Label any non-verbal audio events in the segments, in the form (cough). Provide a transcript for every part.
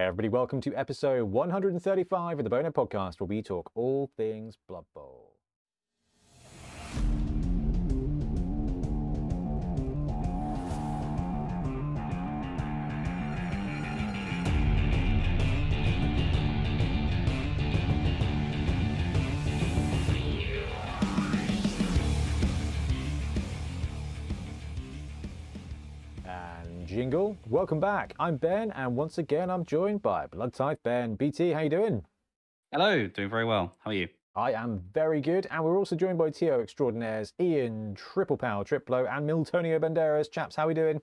Everybody, welcome to episode 135 of the Bonehead Podcast, where we talk all things Blood Bowl. Jingle, welcome back. I'm Ben, and once again I'm joined by Blood Tithe Ben. BT, how you doing? Hello, doing very well. How are you? I am very good, and we're also joined by TO extraordinaires Ian, Triple Power, Triplo, and Miltonio Banderas. Chaps, how are we doing?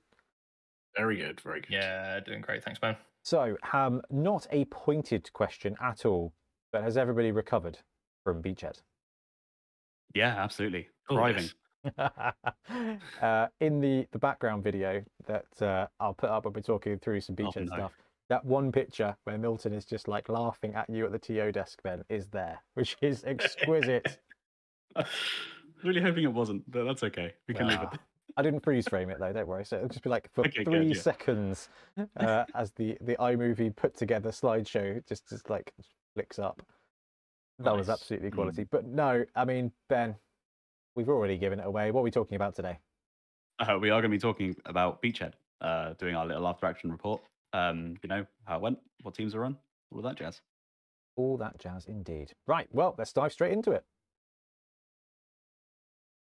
Very good, very good. Yeah, doing great. Thanks, Ben. So, um, not a pointed question at all, but has everybody recovered from Beachhead? Yeah, absolutely. Oh, Thriving. yes. (laughs) uh, in the, the background video that uh, I'll put up when we're talking through some Oh, and no. stuff, that one picture where Milton is just like laughing at you at the TO desk, Ben, is there, which is exquisite. (laughs) really hoping it wasn't, but that's okay. We can leave Ah, it. I didn't freeze frame it though, don't worry. So it'll just be like for Okay, good, three yeah. seconds uh, (laughs) as the, the iMovie put together slideshow just, just like flicks up. That was Nice. absolutely Mm. quality. But no, I mean, Ben, we've already given it away. What are we talking about today? Uh, we are going to be talking about Beachhead, uh, doing our little after action report. Um, you know, how it went, what teams are on, all of that jazz. All that jazz indeed. Right, well, let's dive straight into it.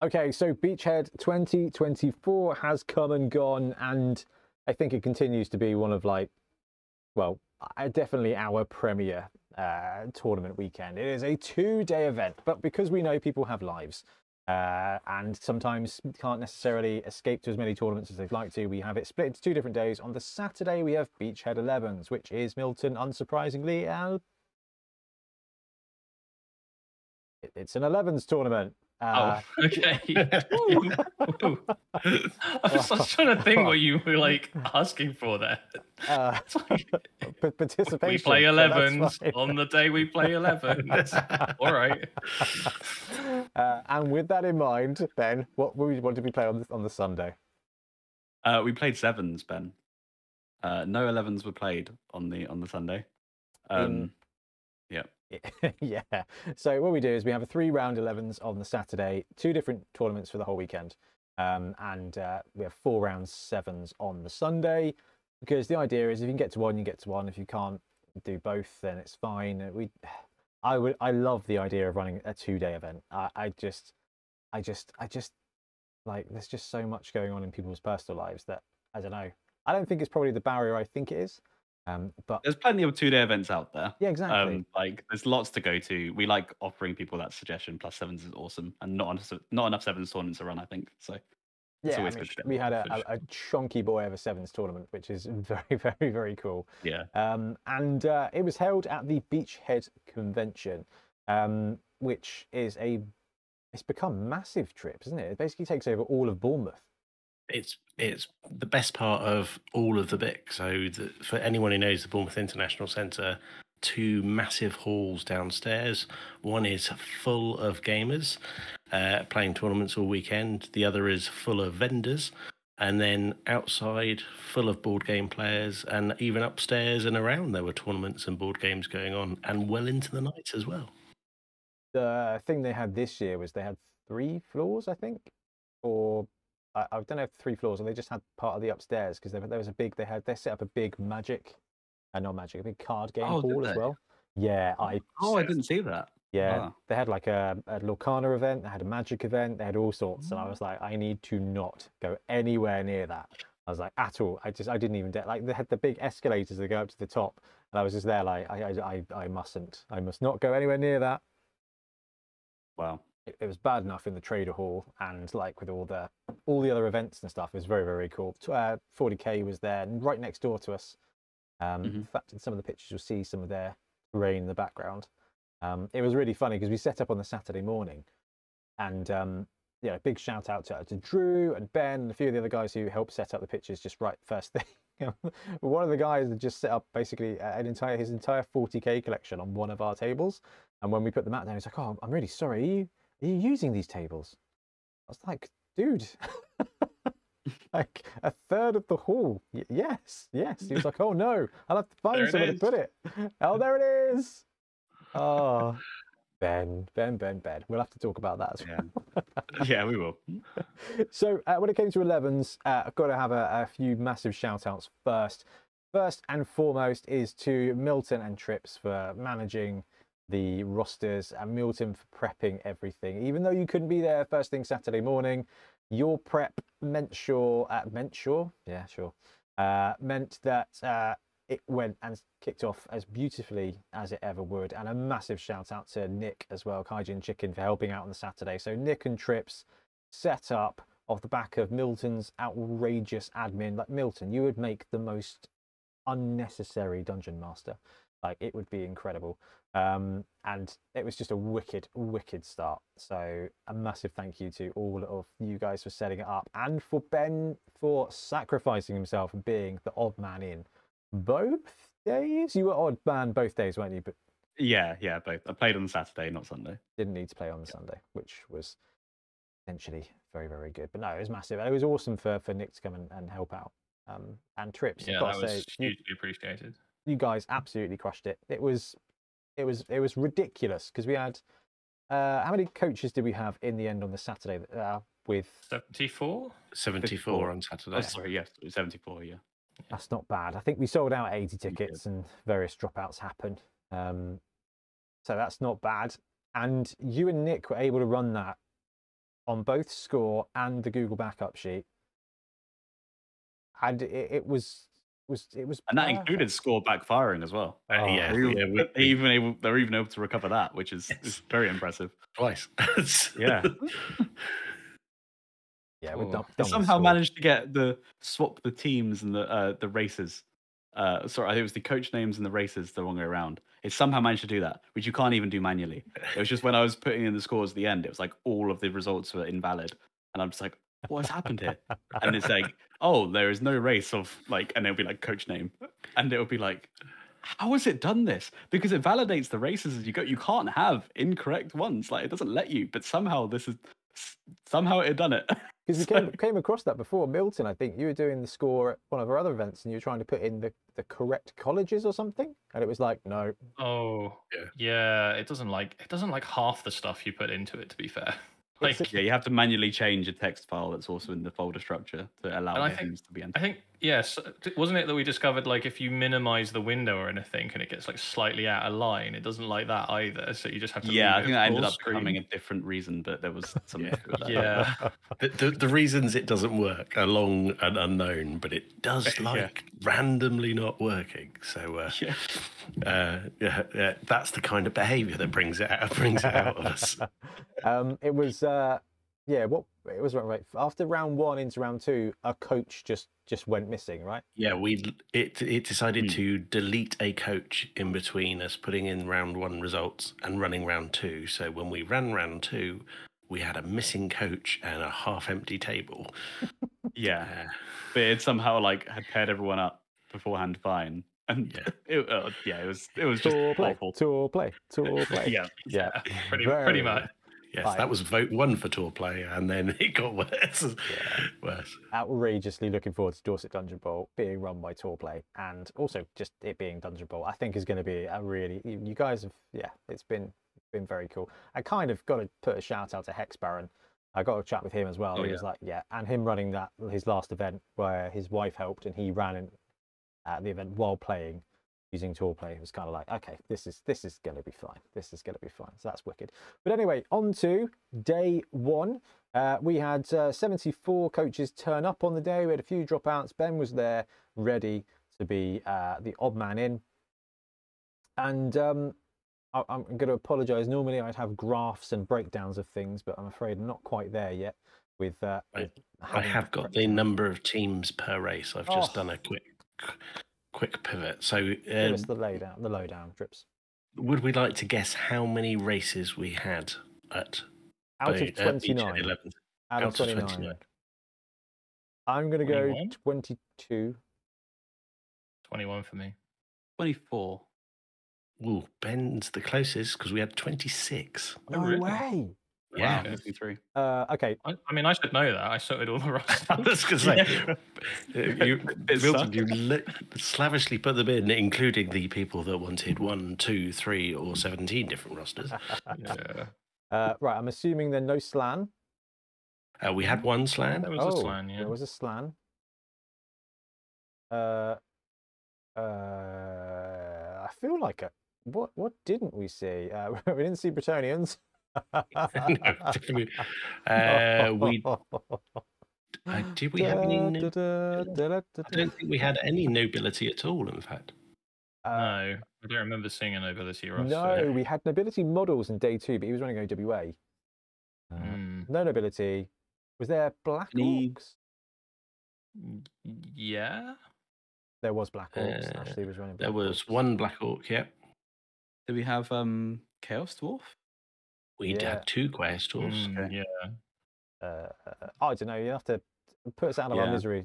Okay, so Beachhead 2024 has come and gone, and I think it continues to be one of like, well, definitely our premier uh, tournament weekend. It is a two-day event, but because we know people have lives uh, and sometimes can't necessarily escape to as many tournaments as they'd like to, we have it split into two different days. On the Saturday, we have Beachhead 11s, which is Milton, unsurprisingly, it- It's an 11s tournament. Uh, oh, (laughs) okay. (laughs) (laughs) Ooh. Ooh. I was just trying to think what you were like asking for there. uh, It's like, participation. we play 11s on the day we play 11s. All right. Uh, and with that in mind, Ben, what we what did we play on the, on the Sunday? Uh, we played sevens, Ben. Uh, no 11s were played on the on the Sunday. Um, yeah. (laughs) yeah. So what we do is we have a three round 11s on the Saturday, two different tournaments for the whole weekend, um, and uh, we have four rounds sevens on the Sunday. Because the idea is if you can get to one, you get to one. If you can't do both, then it's fine. We, I would, I love the idea of running a two day event. I, I just, I just, I just like there's just so much going on in people's personal lives that I don't know. I don't think it's probably the barrier I think it is. Um, but There's plenty of two day events out there. yeah, exactly. Um, like there's lots to go to. We like offering people that suggestion. Plus sevens is awesome, and not enough, not enough sevens tournaments to run. I think so. it's Yeah, I always mean, good to get we had a, a, a chunky boy over sevens tournament, which is (laughs) very, very, very cool. Yeah. Um, and uh, it was held at the Beachhead Convention, um, which is a it's become massive trip, isn't it? It basically takes over all of Bournemouth. It's it's the best part of all of the BIC. So the, for anyone who knows the Bournemouth International Centre, two massive halls downstairs. One is full of gamers uh, playing tournaments all weekend. The other is full of vendors. And then outside, full of board game players, and even upstairs and around, there were tournaments and board games going on, and well into the night as well. The thing they had this year was they had three floors, I think, or I, I don't know if three floors, or they just had part of the upstairs because there, there was a big. They had they set up a big magic, uh, not magic, a big card game Oh, hall as well. Yeah, I Oh, I didn't see that. Yeah, Ah. they had like a, a Lorcana event, they had a magic event, they had all sorts, and I Mm. was like, I need to not go anywhere near that. I was like, at all. I just, I didn't even dare. Like, they had the big escalators that go up to the top, and I was just there, like, I, I, I, I mustn't. I must not go anywhere near that. Wow. It, it was bad enough in the trader hall, and like with all the, all the other events and stuff, it was very, very cool. Uh, 40k was there, right next door to us. Um, In Mhm. fact, in some of the pictures, you'll see some of their terrain in the background. Um, it was really funny because we set up on the Saturday morning, and um, yeah, big shout out to, to Drew and Ben and a few of the other guys who helped set up the pictures just right first (laughs) thing. one of the guys had just set up basically an entire his entire 40k collection on one of our tables, and when we put the mat down, he's like, "Oh, I'm really sorry. Are you are you using these tables?" I was like, "Dude." (laughs) like a third of the hall. Y- yes, yes. He was like, "Oh no, I'll have to (laughs) find somewhere to put it." Oh, there it is. Oh, (laughs) Ben, Ben, Ben, Ben. We'll have to talk about that as well. Yeah. yeah, we will. So uh, when it came to 11s, uh, I've got to have a, a few massive shout outs first. First and foremost is to Milton and Trips for managing the rosters and Milton for prepping everything. Even though you couldn't be there first thing Saturday morning, your prep meant sure, uh, meant sure, yeah, sure, uh, meant that uh, it went and kicked off as beautifully as it ever would. And a massive shout out to Nick as well, Kaijin Chicken, for helping out on the Saturday. So Nick and Trips set up off the back of Milton's outrageous admin. Like Milton, you would make the most unnecessary dungeon master. Like it would be incredible. Um, and it was just a wicked, wicked start. So a massive thank you to all of you guys for setting it up and for Ben for sacrificing himself and being the odd man in both days. You were odd man both days, weren't you? But Yeah, yeah, both. I played on Saturday, not Sunday. didn't need to play on the Sunday, which was essentially very, very good. But no, it was massive. It was awesome for, for Nick to come and, and help out. Um, and trips. Yeah, that was say, you, hugely appreciated. you guys absolutely crushed it. It was, it was, it was ridiculous because we had. Uh, how many coaches did we have in the end on the Saturday uh, with 74? 74 on Saturday. Oh, sorry, yes, 74, yeah. That's not bad. I think we sold out 80 tickets and various dropouts happened. Um, so that's not bad. And you and Nick were able to run that on both score and the Google backup sheet. And it, it was was it was And that perfect. included score backfiring as well. Uh, Oh, yeah, They yeah, we, they even able, they're even able to recover that, which is, is very impressive. twice. (laughs) Yeah. (laughs) Yeah, we're Cool. done, They done somehow managed to get the swap the teams and the uh, the races. Uh, sorry, I think it was the coach names and the races the wrong way around. It somehow managed to do that, which you can't even do manually. It was just when I was putting in the scores at the end, it was like all of the results were invalid, and I'm just like, what has happened here? And it's like, oh, there is no race of like, and it'll be like coach name, and it'll be like, how has it done this? Because it validates the races as you go. You can't have incorrect ones. Like it doesn't let you, but somehow this is somehow it had done it. (laughs) Because we So- came, came across that before. Milton, I think you were doing the score at one of our other events and you were trying to put in the, the correct colleges or something. And it was like, no, Oh, Yeah. yeah. It doesn't like it doesn't like half the stuff you put into it. To be fair, It's like Yeah, you have to manually change a text file that's also in the folder structure to allow think- things to be entered. I think yes, wasn't it that we discovered like if you minimize the window or anything and it gets like slightly out of line, it doesn't like that either. So you just have to. Yeah, I leave it think that ended full up becoming a different reason, but there was (laughs) something Yeah. to do with that. Yeah, The, the, the reasons it doesn't work are long and unknown, but it does (laughs) Yeah. like randomly not working. So uh, (laughs) Yeah. uh, yeah, yeah, that's the kind of behaviour that brings it out, brings it out of us. um, it was, uh, yeah, what it was right. After round one into round two, a coach just just went missing, right? Yeah, we it it decided Hmm. to delete a coach in between us putting in round one results and running round two. So when we ran round two, we had a missing coach and a half empty table. (laughs) Yeah, but it somehow like had paired everyone up beforehand fine, and Yeah. (laughs) it, uh, yeah, it was it was just Tour play, awful. tour play, tour (laughs) play. Yeah, yeah. pretty Very pretty much. Yes, that was vote one for tour play, and then (laughs) it got worse. Worse. outrageously looking forward to Dorset Dungeon Bowl being run by Tour Play and also just it being Dungeon Bowl. I think is going to be a really you guys have yeah, it's been been very cool. I kind of got to put a shout out to Hex Baron. I got a chat with him as well. Oh, he was like, yeah, and him running that his last event where his wife helped and he ran in, at the event while playing using tour play it was kind of like okay this is this is going to be fine this is going to be fine so that's wicked but anyway on to day one uh, we had uh, 74 coaches turn up on the day. We had a few dropouts. Ben was there, ready to be uh, the odd man in. And um, I- I'm going to apologise. Normally, I'd have graphs and breakdowns of things, but I'm afraid I'm not quite there yet. With, uh, I- I have got the number of teams per race. I've just Oh. done a quick quick pivot. So Give um, us the lowdown. The lowdown trips. would we like to guess how many races we had at Out both- of uh, 29. 11? Out, of 29. 29. I'm going to go 22. Twenty-one for me. twenty four. Ooh, Ben's the closest because we had 26. Oh, No really? way. Yeah. Wow, missing three. Uh, okay, I, I mean, I should know that. I sorted all the rosters. (laughs) I was going to say, (laughs) uh, you, (laughs) Milton, you li- slavishly put them in, including the people that wanted one, two, three, or 17 different rosters. yeah. uh, right. I'm assuming then no Slann. Uh, we had one Slann. There was oh, a Slann, yeah. there was a Slann. Uh, uh, I feel like a, what what didn't we see? Uh, we didn't see Bretonnians. (laughs) (laughs) no, definitely. Uh, we uh, (sighs) did we have any? no- I don't think we had any nobility at all. In fact, Uh, no, I don't remember seeing a nobility roster. no, we had nobility models in day two, but he was running OWA. Uh, Mm, No nobility. Was there Black Any- Orcs? yeah. There was Black Orcs. Uh, Ashley was running. there was Orcs. one black orc. Yeah, Did we have um Chaos Dwarf? We Yeah. had two quest dwarfs. Mm, okay. Yeah. uh, I don't know. You have to put us out of our misery.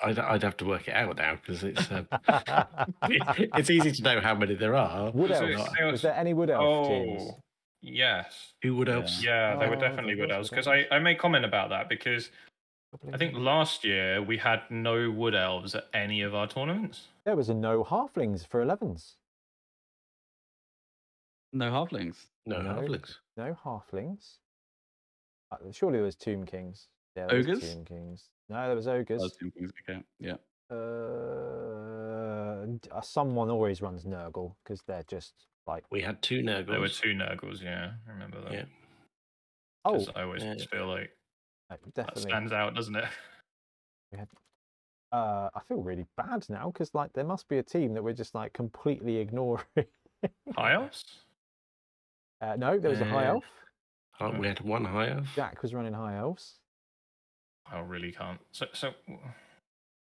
I'd, I'd have to work it out now because it's uh, (laughs) (laughs) it's easy to know how many there are. Wood elves. it's- Was there any wood elf teams? Oh, yes. Who would Yeah. else? Yeah, they were Oh, definitely wood elves because I, elves. I made comment about that because I think last year we had no wood elves at any of our tournaments. there was a no halflings for 11s. No halflings. No, No. halflings. No halflings. Uh, surely there was Tomb Kings. Yeah, there was Ogres? Tomb Kings. No, there was ogres. Those two things, Okay. Yeah. Uh, uh, someone always runs Nurgle because they're just like We had two There were two Nurgles, yeah. I remember that. Yeah. oh, 'Cause I always yeah. feel like no, that stands out, doesn't it? Uh, I feel really bad now because like there must be a team that we're just like completely ignoring. High elves? Uh, no, there was a high Uh, elf. Oh, we had one high elf. Jack was running high elves. I really can't. So, so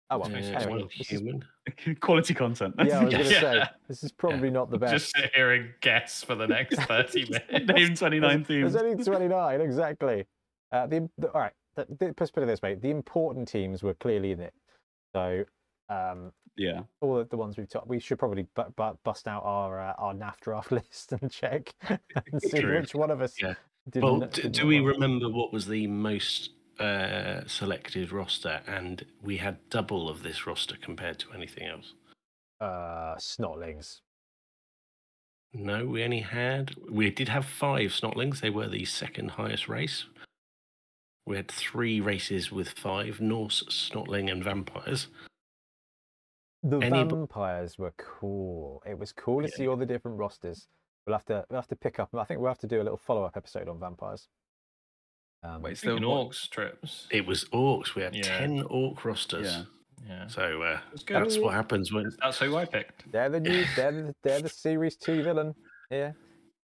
Oh well. Uh, anyway, one this is- human. (laughs) Quality content. yeah, I was (laughs) gonna Yeah. say this is probably not the best. just sit here and guess for the next (laughs) 30 minutes. Name 29 teams. There's only 29, exactly. Uh, the, the, all right, the, the, let's put it this way: the important teams were clearly in it. So um, Yeah. all of the ones we've talked, we should probably bu- bu- bust out our uh, our NAF draft (laughs) list and check and see True. which one of us. Yeah. Did Well, do, do we remember what was the most uh, selected roster? And we had double of this roster compared to anything else. Uh, snotlings. No, we only had. We did have five snotlings. They were the second highest race. We had three races with five Norse, snotling, and vampires. The Any vampires were cool. It was cool to Yeah. see all the different rosters. We'll have to we'll have to pick up. I think we'll have to do a little follow up episode on vampires. Um, Wait, so orcs trips. It was orcs. We had Yeah. ten orc rosters. Yeah. Yeah. So uh, that's what happens when That's who I picked. They're the new, (laughs) they're the, they're the series two villain Yeah,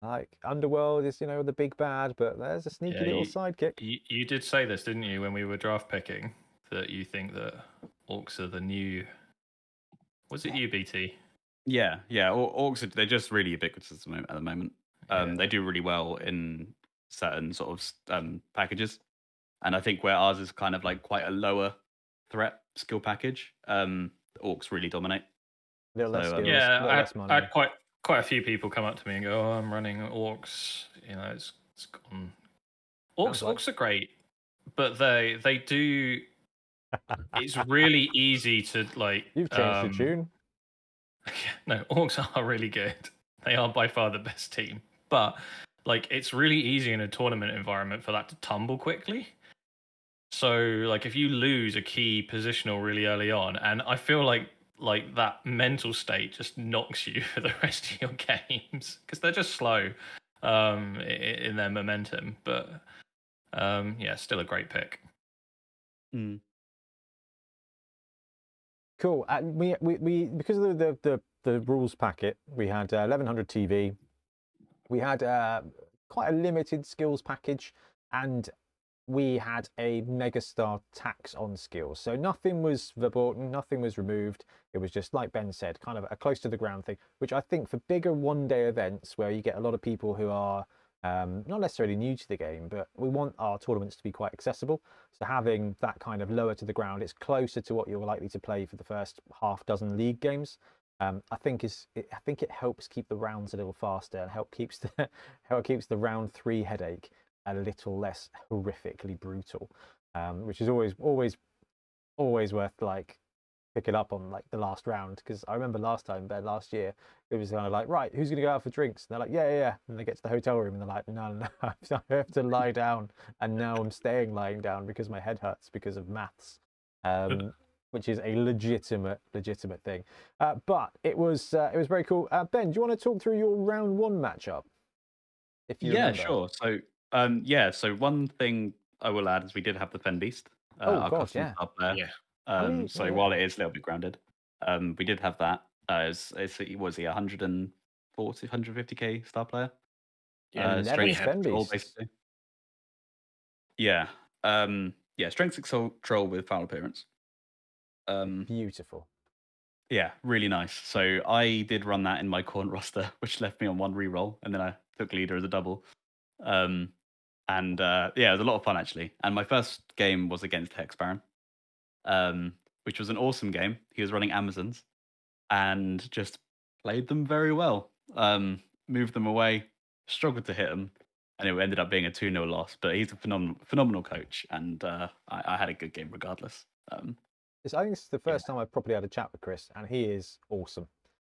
Like Underworld is, you know, the big bad, but there's a sneaky Yeah, little you- sidekick. You, you did say this, didn't you, when we were draft picking, that you think that orcs are the new. Was it UBT? Yeah. Yeah. Or- Orcs, are- they're just really ubiquitous at the moment. At the moment. Um, Yeah. They do really well in certain sort of um, packages. And I think where ours is kind of like quite a lower threat skill package, um, the Orcs really dominate. Little less So, um, skills, yeah, little I had, less money. I had quite quite a few people come up to me and go, "Oh, I'm running orcs." You know, it's it's gone. Orcs, like- orcs are great, but they they do. It's really easy to like. You've changed um, the tune. (laughs) No, orcs are really good. They are by far the best team, but like it's really easy in a tournament environment for that to tumble quickly. So like if you lose a key positional really early on, and I feel like like that mental state just knocks you (laughs) for the rest of your (laughs) games because they're just slow um i- i- in their momentum. But um yeah, still a great pick. Mm. Cool. And we, we, we because of the, the, the, the rules packet, we had uh, 1100 TV. We had uh, quite a limited skills package, and we had a megastar tax on skills. So nothing was verboten, nothing was removed. It was just like Ben said, kind of a close to the ground thing, which I think for bigger one day events where you get a lot of people who are um, not necessarily new to the game, but we want our tournaments to be quite accessible. So having that kind of lower to the ground, it's closer to what you're likely to play for the first half dozen league games. Um, I think is it, I think it helps keep the rounds a little faster and help keeps the (laughs) help keeps the round three headache a little less horrifically brutal, um, which is always always always worth like picking up on like the last round because I remember last time, Ben, last year, it was kind of like, right, who's going to go out for drinks? And they're like, yeah, yeah, yeah. And they get to the hotel room and they're like, no, no, no, (laughs) I have to lie down. And now I'm staying lying down because my head hurts because of maths, um, (laughs) which is a legitimate, legitimate thing. Uh, but it was, uh, it was very cool. Uh, ben, do you want to talk through your round one matchup? If you yeah, remember? sure. So, um, yeah, so one thing I will add is we did have the Fen Beast. Uh, oh, gosh, yeah. Up there. Yeah. Um, so while it is a little bit grounded, um, we did have that. Uh, it's, it's, was he 140, 150k star player? Yeah, uh, strength control, basically. Yeah, um, yeah, strength control with foul appearance. Um, Beautiful. Yeah, really nice. So I did run that in my Khorne (laughs) roster, which left me on one reroll, and then I took leader as a double. Um, and uh, yeah, it was a lot of fun actually. And my first game was against Hex Baron um, which was an awesome game. He was running Amazons and just played them very well. Um, moved them away, struggled to hit them, and it ended up being a 2 0 loss. But he's a phenomenal, phenomenal coach, and uh, I, I, had a good game regardless. Um, I think it's the first yeah. time I've properly had a chat with Chris, and he is awesome.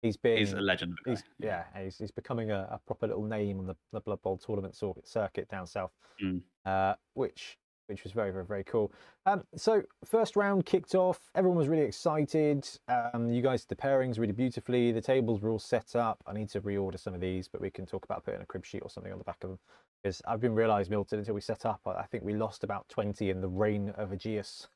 He's been he's a legend. He's, yeah, he's, he's becoming a, a, proper little name on the, the Blood Bowl tournament circuit down south, mm. uh, which which was very, very, very cool. Um, so first round kicked off. Everyone was really excited. Um, you guys did the pairings really beautifully. The tables were all set up. I need to reorder some of these, but we can talk about putting a crib sheet or something on the back of them. Because I've been realised, Milton, until we set up, I think we lost about 20 in the reign of Aegeus.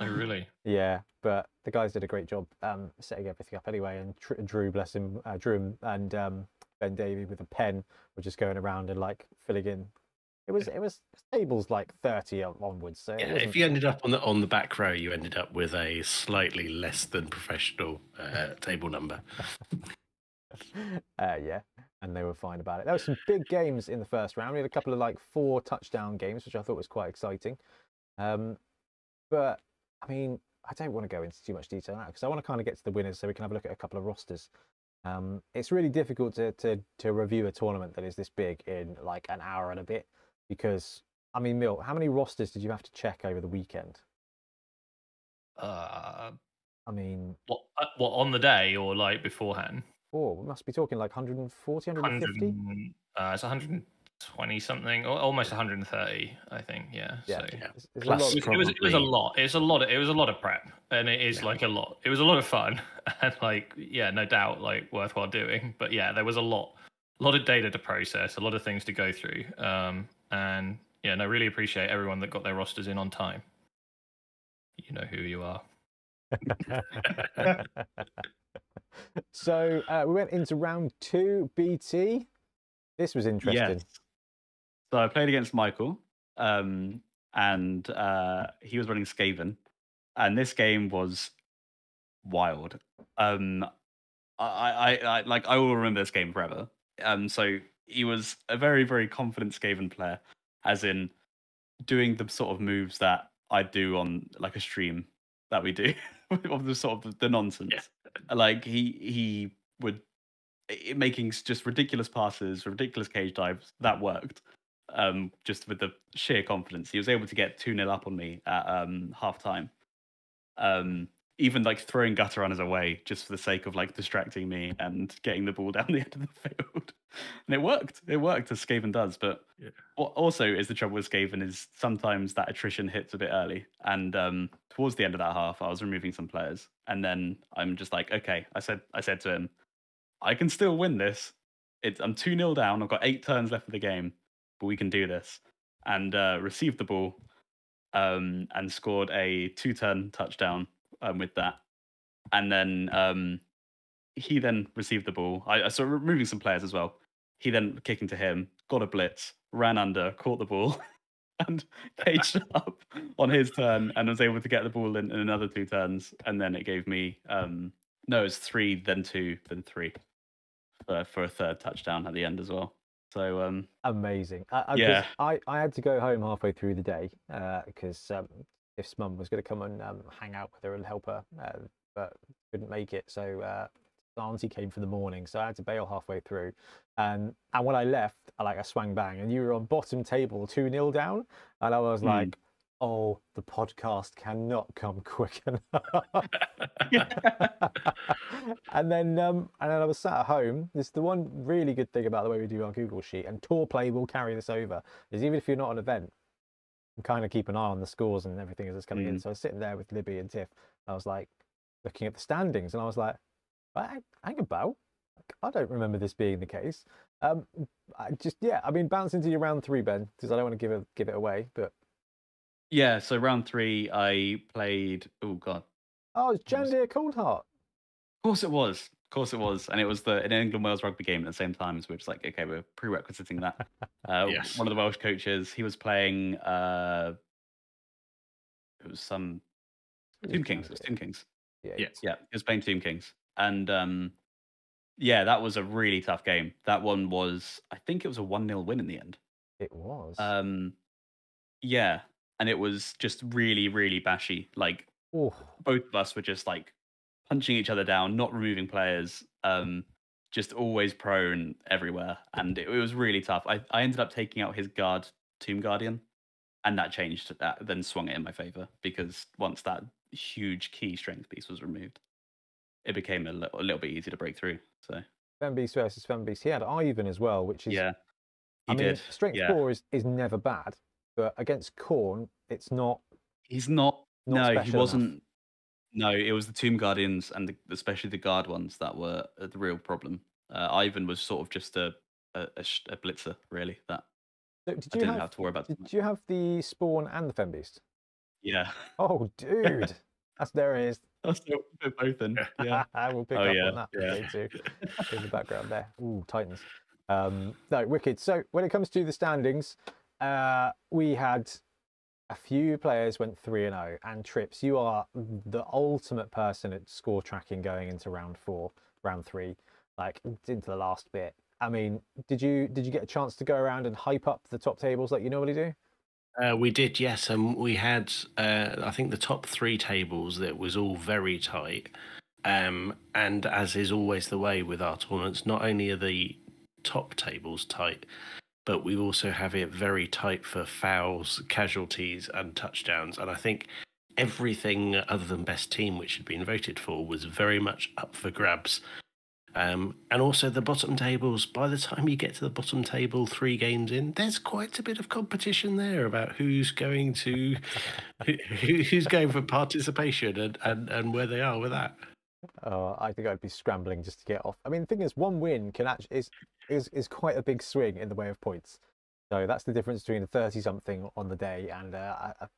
oh, really? (laughs) yeah, but the guys did a great job um, setting everything up anyway. And Drew, bless him, uh, Drew and um, Ben Davey with a pen were just going around and like filling in it was it was tables like thirty onwards. So yeah, if you ended up on the on the back row, you ended up with a slightly less than professional uh, table number. (laughs) uh, yeah, and they were fine about it. There were some big games in the first round. We had a couple of like four touchdown games, which I thought was quite exciting. Um, but I mean, I don't want to go into too much detail now because I want to kind of get to the winners so we can have a look at a couple of rosters. Um, it's really difficult to, to to review a tournament that is this big in like an hour and a bit because I mean, Milt, how many rosters did you have to check over the weekend? Uh, I mean, what uh, what on the day or like beforehand? Oh, we must be talking like 140, 150. Uh, it's 120 something, or almost 130, I think. Yeah. Yeah. So, yeah. It's, it's Plus, it, was, it was a lot. It's a lot. Of, it was a lot of prep, and it is yeah. like a lot. It was a lot of fun, (laughs) and like yeah, no doubt, like worthwhile doing. But yeah, there was a lot, a lot of data to process, a lot of things to go through. Um, and yeah, no, really appreciate everyone that got their rosters in on time. You know who you are. (laughs) so uh, we went into round two, BT. This was interesting. Yes. So I played against Michael, um, and uh, he was running Skaven, and this game was wild. Um, I, I, I, like I will remember this game forever. Um, so he was a very, very confident Skaven player, as in doing the sort of moves that I do on like a stream that we do (laughs) of the sort of the nonsense. Yeah. Like he he would making just ridiculous passes, ridiculous cage dives that worked. Um, just with the sheer confidence, he was able to get two 0 up on me at um, half time. Um, even like throwing gutter runners away just for the sake of like distracting me and getting the ball (laughs) down the end of the field. And it worked. It worked as Skaven does. But yeah. what also is the trouble with Skaven is sometimes that attrition hits a bit early. And um, towards the end of that half, I was removing some players. And then I'm just like, okay, I said I said to him, I can still win this. It's I'm 2 0 down. I've got eight turns left of the game, but we can do this. And uh, received the ball um, and scored a two turn touchdown um, with that. And then um, he then received the ball. I, I saw removing some players as well. He then kicking to him, got a blitz, ran under, caught the ball, (laughs) and caged (laughs) (laughs) up on his turn, and was able to get the ball in, in another two turns. And then it gave me um, no, it's three, then two, then three for for a third touchdown at the end as well. So um, amazing. I, yeah, I, I had to go home halfway through the day because uh, um, if mum was going to come and um, hang out with her and help her, uh, but couldn't make it. So uh, auntie came for the morning, so I had to bail halfway through. And and when I left, I like I swang bang, and you were on bottom table, two 0 down, and I was Hmm. like, "Oh, the podcast cannot come (laughs) quick enough." (laughs) and then um, and then I was sat at home. This is the one really good thing about the way we do our Google sheet, and Tour Play will carry this over. Is even if you're not an event, you kind of keep an eye on the scores and everything as it's coming in. Mm. So I was sitting there with Libby and Tiff. I was like looking at the standings, and I was like, "I- "Hang about." Like, I don't remember this being the case. Um, I just yeah, I mean, bounce into your round three, Ben, because I don't want to give it give it away. But Yeah, so round three, I played. Oh god, oh, it's What was- Jandir Coldheart. of course it was, of course it was, and it was the an England Wales rugby game at the same time. So we we're just like, okay, we're prerequisiting that. (laughs) Uh, Yes. One of the Welsh coaches, he was playing. Uh, it was some It was Tomb Kings. It was Jandir. Tomb Kings. Yeah, Yeah. Yeah, he was playing Tomb Kings, and um, yeah, that was a really tough game. That one was, I think it was a one 0 win in the end. it was. Um, yeah, and it was just really, really bashy. Like both of us were just like punching each other down, not removing players, um, just always prone everywhere, and it, it was really tough. I, I ended up taking out his guard, Tomb Guardian, and that changed. That then swung it in my favor because once that huge key strength piece was removed, it became a little, a little bit easier to break through. So Fembeast versus Fembeast. He had Ivan as well, which is yeah, he I mean, did. strength yeah. four is, is never bad, but against Khorne, it's not. He's not. Not no, he wasn't. No, it was the Tomb Guardians and the, especially the guard ones that were the real problem. Uh, Ivan was sort of just a a, a, sh- a blitzer, really. That So did I you didn't have, have to worry about. Did you have the spawn and the Fembeast? Yeah, Oh, dude, (laughs) that's there it is. That's we're both in. (laughs) Yeah. I will pick Oh, up yeah, on that yeah. too (laughs) in the background there. Ooh, Titans. Um, no, wicked. So when it comes to the standings, uh, we had a few players went three and zero. And Trips, you are the ultimate person at score tracking going into round four, round three, like into the last bit. I mean, did you did you get a chance to go around and hype up the top tables like you normally do? Uh, we did, yes, and we had, uh, I think, the top three tables that was all very tight. Um, and as is always the way with our tournaments, not only are the top tables tight, but we also have it very tight for fouls, casualties, and touchdowns. And I think everything other than best team, which had been voted for, was very much up for grabs. Um, and also the bottom tables. By the time you get to the bottom table, three games in, there's quite a bit of competition there about who's going to (laughs) who, who's going for participation and, and, and where they are with that. Uh, I think I'd be scrambling just to get off. I mean, the thing is, one win can actually is is is quite a big swing in the way of points. So that's the difference between a thirty-something on the day and a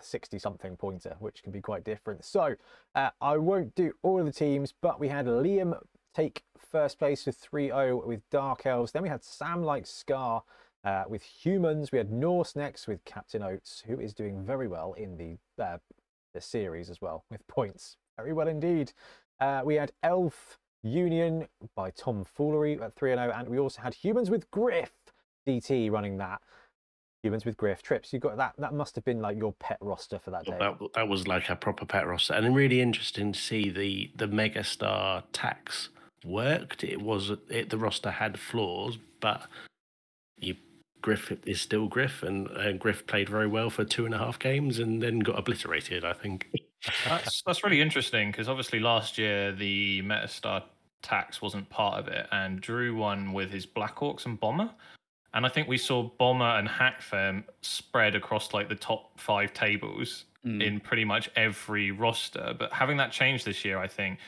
sixty-something pointer, which can be quite different. So uh, I won't do all of the teams, but we had Liam take first place with 3-0 with Dark Elves. Then we had Sam like Scar uh, with Humans. We had Norse next with Captain Oates, who is doing very well in the uh, the series as well with points. Very well indeed. Uh, we had Elf Union by Tom Foolery at 3 0, and we also had Humans with Griff DT running that. Humans with Griff trips. You got that. That must have been like your pet roster for that day. That, that was like a proper pet roster, and really interesting to see the the megastar tax worked. It was it, the roster had flaws, but you Griff is still Griff, and uh, Griff played very well for two and a half games, and then got obliterated. I think. (laughs) That's that's really interesting because obviously last year the megastar tax wasn't part of it, and Drew won with his Black Orcs and Bomber, and I think we saw Bomber and Hakflem spread across like the top five tables Mm. in pretty much every roster. But having that change this year, I think.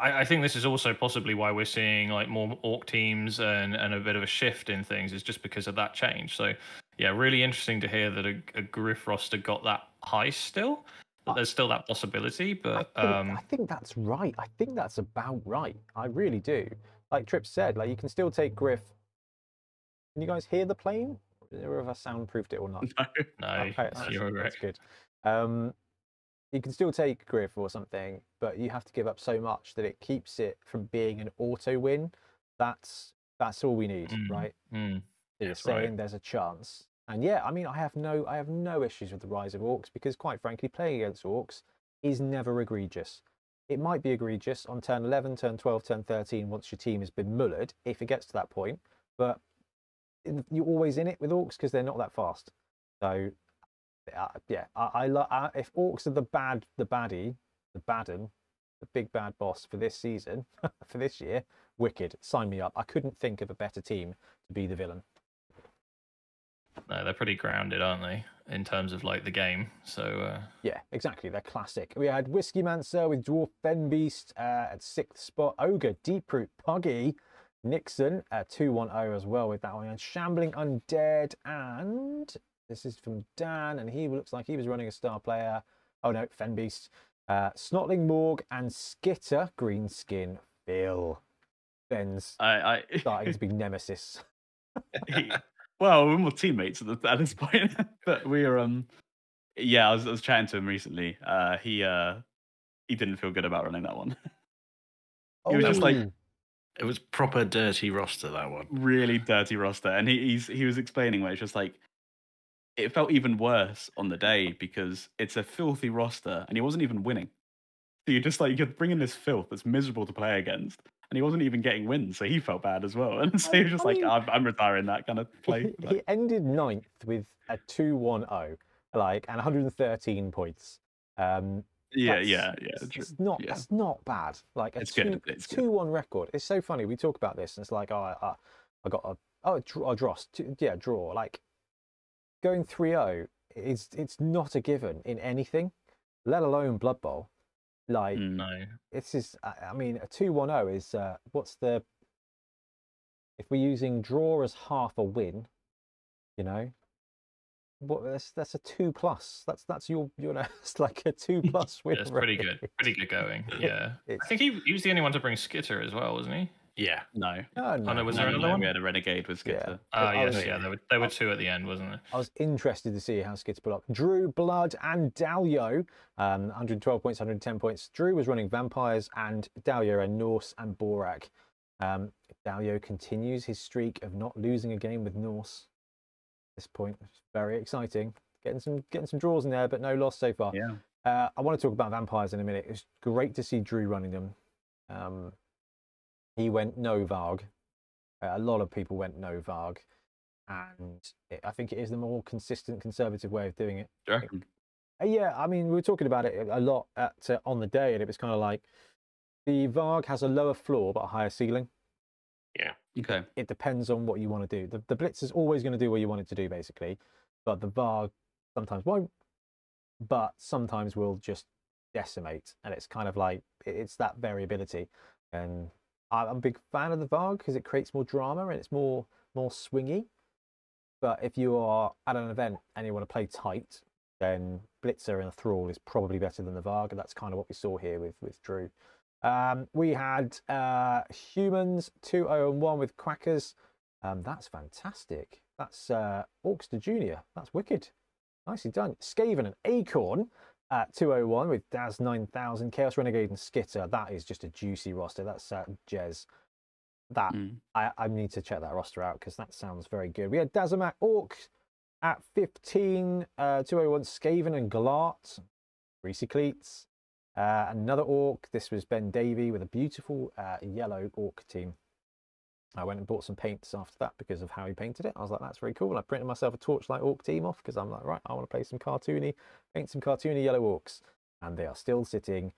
I, I think this is also possibly why we're seeing like more orc teams and, and a bit of a shift in things is just because of that change. So yeah, really interesting to hear that a, a Griff roster got that high still. That there's still that possibility, but I think, um, I think that's right. I think that's about right. I really do. Like Tripp said, like you can still take Griff. Can you guys hear the plane? Or have I soundproofed it or not? (laughs) no, Okay, that's, you're that's good. Um, you can still take Griff or something, but you have to give up so much that it keeps it from being an auto win. That's that's all we need, Mm. right? Mm, You're That's right. saying there's a chance, and yeah, I mean, I have no, I have no issues with the rise of orcs because, quite frankly, playing against orcs is never egregious. it might be egregious on turn 11, turn 12, turn 13 once your team has been mullered, if it gets to that point. But you're always in it with orcs because they're not that fast. So, uh, yeah, I, I, lo- I if orcs are the bad, the baddie, the baden, the big bad boss for this season, (laughs) for this year, wicked. Sign me up. I couldn't think of a better team to be the villain. No, they're pretty grounded, aren't they, in terms of like the game? So uh, Yeah, exactly. They're classic. We had Whiskey Mancer with Dwarf Fenbeast uh, at sixth spot. Ogre, Deeproot, Puggy, Nixon at 210 as well with that one. And Shambling Undead. And this is from Dan. And he looks like he was running a star player. Oh no, Fenbeast. Uh, Snotling Morg and Skitter, Greenskin, Phil. Ben's I, I (laughs) starting to be nemesis. well, we're more teammates at, the, at this point, (laughs) but we're um, yeah. I was, I was chatting to him recently. Uh, he uh, he didn't feel good about running that one. (laughs) He was just like- Oh, It was proper dirty roster that one. really dirty roster, and he he's, he was explaining where it's just like it felt even worse on the day because it's a filthy roster, and he wasn't even winning. So you're just like you're bringing this filth that's miserable to play against, and he wasn't even getting wins, so he felt bad as well. (laughs) And so he was just I like, mean- I'm, I'm retiring that kind of (laughs) play. he, he ended ninth with a 2-1-0, like, and 113 points. Um, yeah, yeah, yeah. It's, it's not. yeah. That's not bad. Like a It's two, good, it's good. two one record. It's so funny. We talk about this, and it's like, oh, I, I got a oh a draw, a. Two, yeah, draw. Like going 3-0 is it's not a given in anything, let alone Blood Bowl. Like no, this is. I mean, a 2-1-0 is uh, what's the if we're using draw as half a win, you know. What that's that's a two plus. That's that's your you know it's like a two (laughs) plus win. it's pretty rate. good. Pretty good going. (laughs) Yeah, I think he, he was the only one to bring Skitter as well, wasn't he? Yeah. No. Oh, no, no, was No, there no, another no, one? We had a renegade with Yeah. Skitter. Oh I yes, was- yeah, there were there were two at the end, wasn't there? I was interested to see how Skids put up. Drew, Blood, and Dalio. Um, 112 points, 110 points. Drew was running Vampires, and Dalio and Norse and Borak. Um, Dalio continues his streak of not losing a game with Norse. At this point, it's very exciting. Getting some getting some draws in there, but no loss so far. Yeah. Uh, I want to talk about vampires in a minute. It's great to see Drew running them. Um, he went no Varg. Uh, a lot of people went no Varg, and it, I think it is the more consistent, conservative way of doing it. Reckon? Uh, yeah, I mean, we were talking about it a lot at uh, on the day, and it was kind of like the Varg has a lower floor but a higher ceiling. Yeah. Okay. It depends on what you want to do. The, the Blitz is always going to do what you want it to do, basically, but the Varg sometimes won't. But sometimes will just decimate, and it's kind of like it's that variability. And I'm a big fan of the Varg because it creates more drama and it's more more swingy. But if you are at an event and you want to play tight, then Blitzer and a Thrall is probably better than the Varg, and that's kind of what we saw here with with Drew. Um, we had uh, humans 2 0 1 with Quackers. Um, that's fantastic. That's uh, Orkster Junior. That's wicked. Nicely done. Skaven and Acorn at 201 with Daz 9000, Chaos Renegade and Skitter. That is just a juicy roster. That's uh, Jez. That Mm. I, I need to check that roster out because that sounds very good. We had Dazamak Orc at 15, uh, 201 Skaven and Glart, Greasy Cleats. Uh, another Orc. This was Ben Davey with a beautiful uh, yellow Orc team. I went and bought some paints after that because of how he painted it. I was like, that's very cool. And I printed myself a Torchlight Orc team off because I'm like, right, I want to play some cartoony, paint some cartoony yellow Orcs. And they are still sitting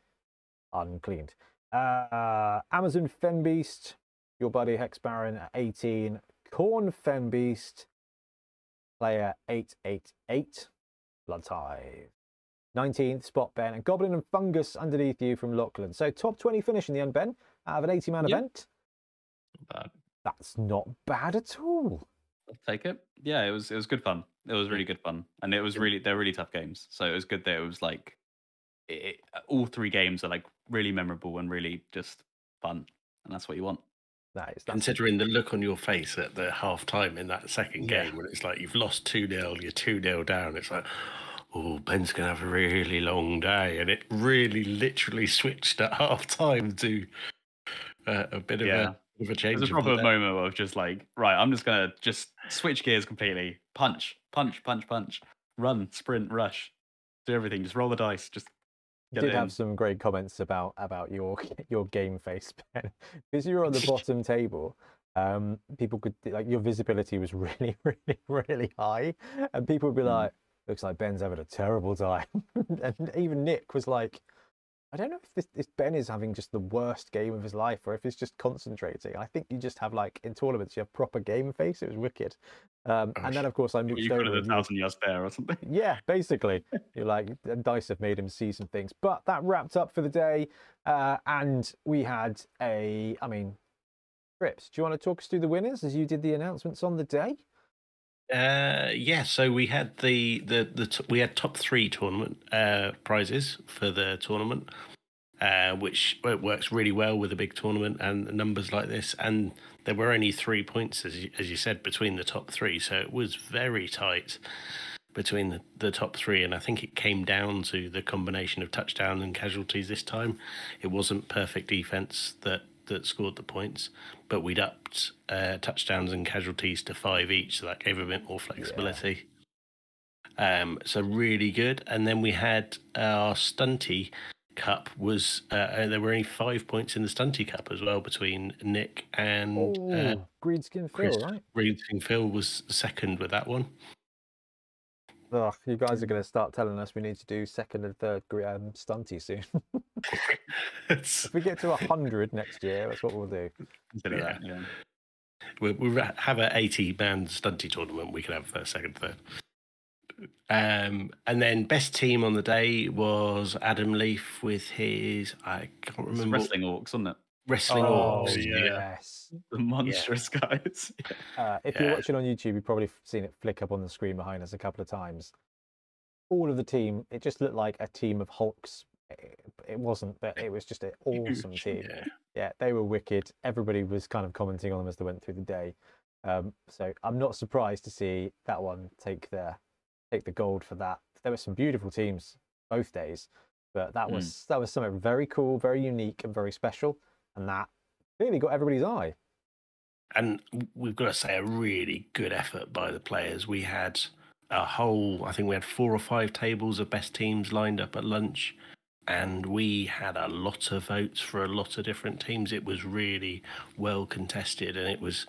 uncleaned. Uh, Amazon Fenbeast, your buddy Hex Baron at 18. Khorne Fenbeast, player 888. Blood Tithe. 19th spot Ben and Goblin and Fungus underneath you from Lachlan. So top 20 finish in the end, Ben, out of an 80 man Yep. event. But That's not bad at all. I'll take it. Yeah, it was it was good fun. It was really good fun, and it was really they're really tough games. So it was good that it was like it, it- all three games are like really memorable and really just fun, and that's what you want. That is Considering the look on your face at the half time in that second Yeah. game when it's like you've lost 2 0, you're 2 0 down. It's like, oh, Ben's going to have a really long day. And it really literally switched at (laughs) half time to uh, a bit of, Yeah. a, of a change. was a proper moment of just like right, I'm just gonna just switch gears completely, punch, punch, punch, punch, run, sprint, rush, do everything, just roll the dice, just did Get in. have some great comments about about your (laughs) your game face, (laughs) Ben, because you were on the (laughs) bottom table. Um, people could like your visibility was really, really, really high, and people would be Mm. like, "Looks like Ben's having a terrible time," and even Nick was like, "I don't know if this if Ben is having just the worst game of his life, or if he's just concentrating. I think you just have like in tournaments you have proper game face. It was wicked." Um, and then of course I What, moved you could have a thousand yards there or something. (laughs) yeah, basically. You're like, dice have made him see some things. But that wrapped up for the day. Uh, and we had a, I mean, Trips, do you want to talk us through the winners as you did the announcements on the day? Uh, yeah, so we had the the the t- we had top three tournament uh, prizes for the tournament, uh, which works really well with a big tournament and numbers like this. And there were only three points, as you, as you said, between the top three, so it was very tight between the, the top three. And I think it came down to the combination of touchdown and casualties this time. It wasn't perfect defense that that scored the points, but we'd upped uh, touchdowns and casualties to five each, so that gave a bit more flexibility. Um, so really good. And then we had our Stunty Cup was uh, uh, there were only five points in the Stunty Cup as well between Nick and Oh, uh, Greenskin Phil, Chris. right? Reading Phil was second with that one. Ugh, you guys are going to start telling us we need to do second and third gre- um, stunty soon. (laughs) If we get to 100 next year, that's what we'll do. Consider Yeah. that, yeah. we we have a 80 man stunty tournament. We can have first, second, third. Um, and then best team on the day was Adam Leaf with his I can't remember what- wrestling orcs, wasn't it? Wrestling oh, orcs. Yeah. yes. The monstrous guys. (laughs) Uh, if you're watching on YouTube, you've probably seen it flick up on the screen behind us a couple of times. All of the team, it just looked like a team of Hulks. It, it wasn't, but it was just an (laughs) awesome Huge, team. Yeah. Yeah, they were wicked. Everybody was kind of commenting on them as they went through the day. Um, so I'm not surprised to see that one take the take the gold for that. There were some beautiful teams both days, but that Mm. was that was something very cool, very unique, and very special, and that clearly got everybody's eye. and we've got to say a really good effort by the players. We had a whole, I think we had four or five tables of best teams lined up at lunch, and we had a lot of votes for a lot of different teams. It was really well contested, and it was,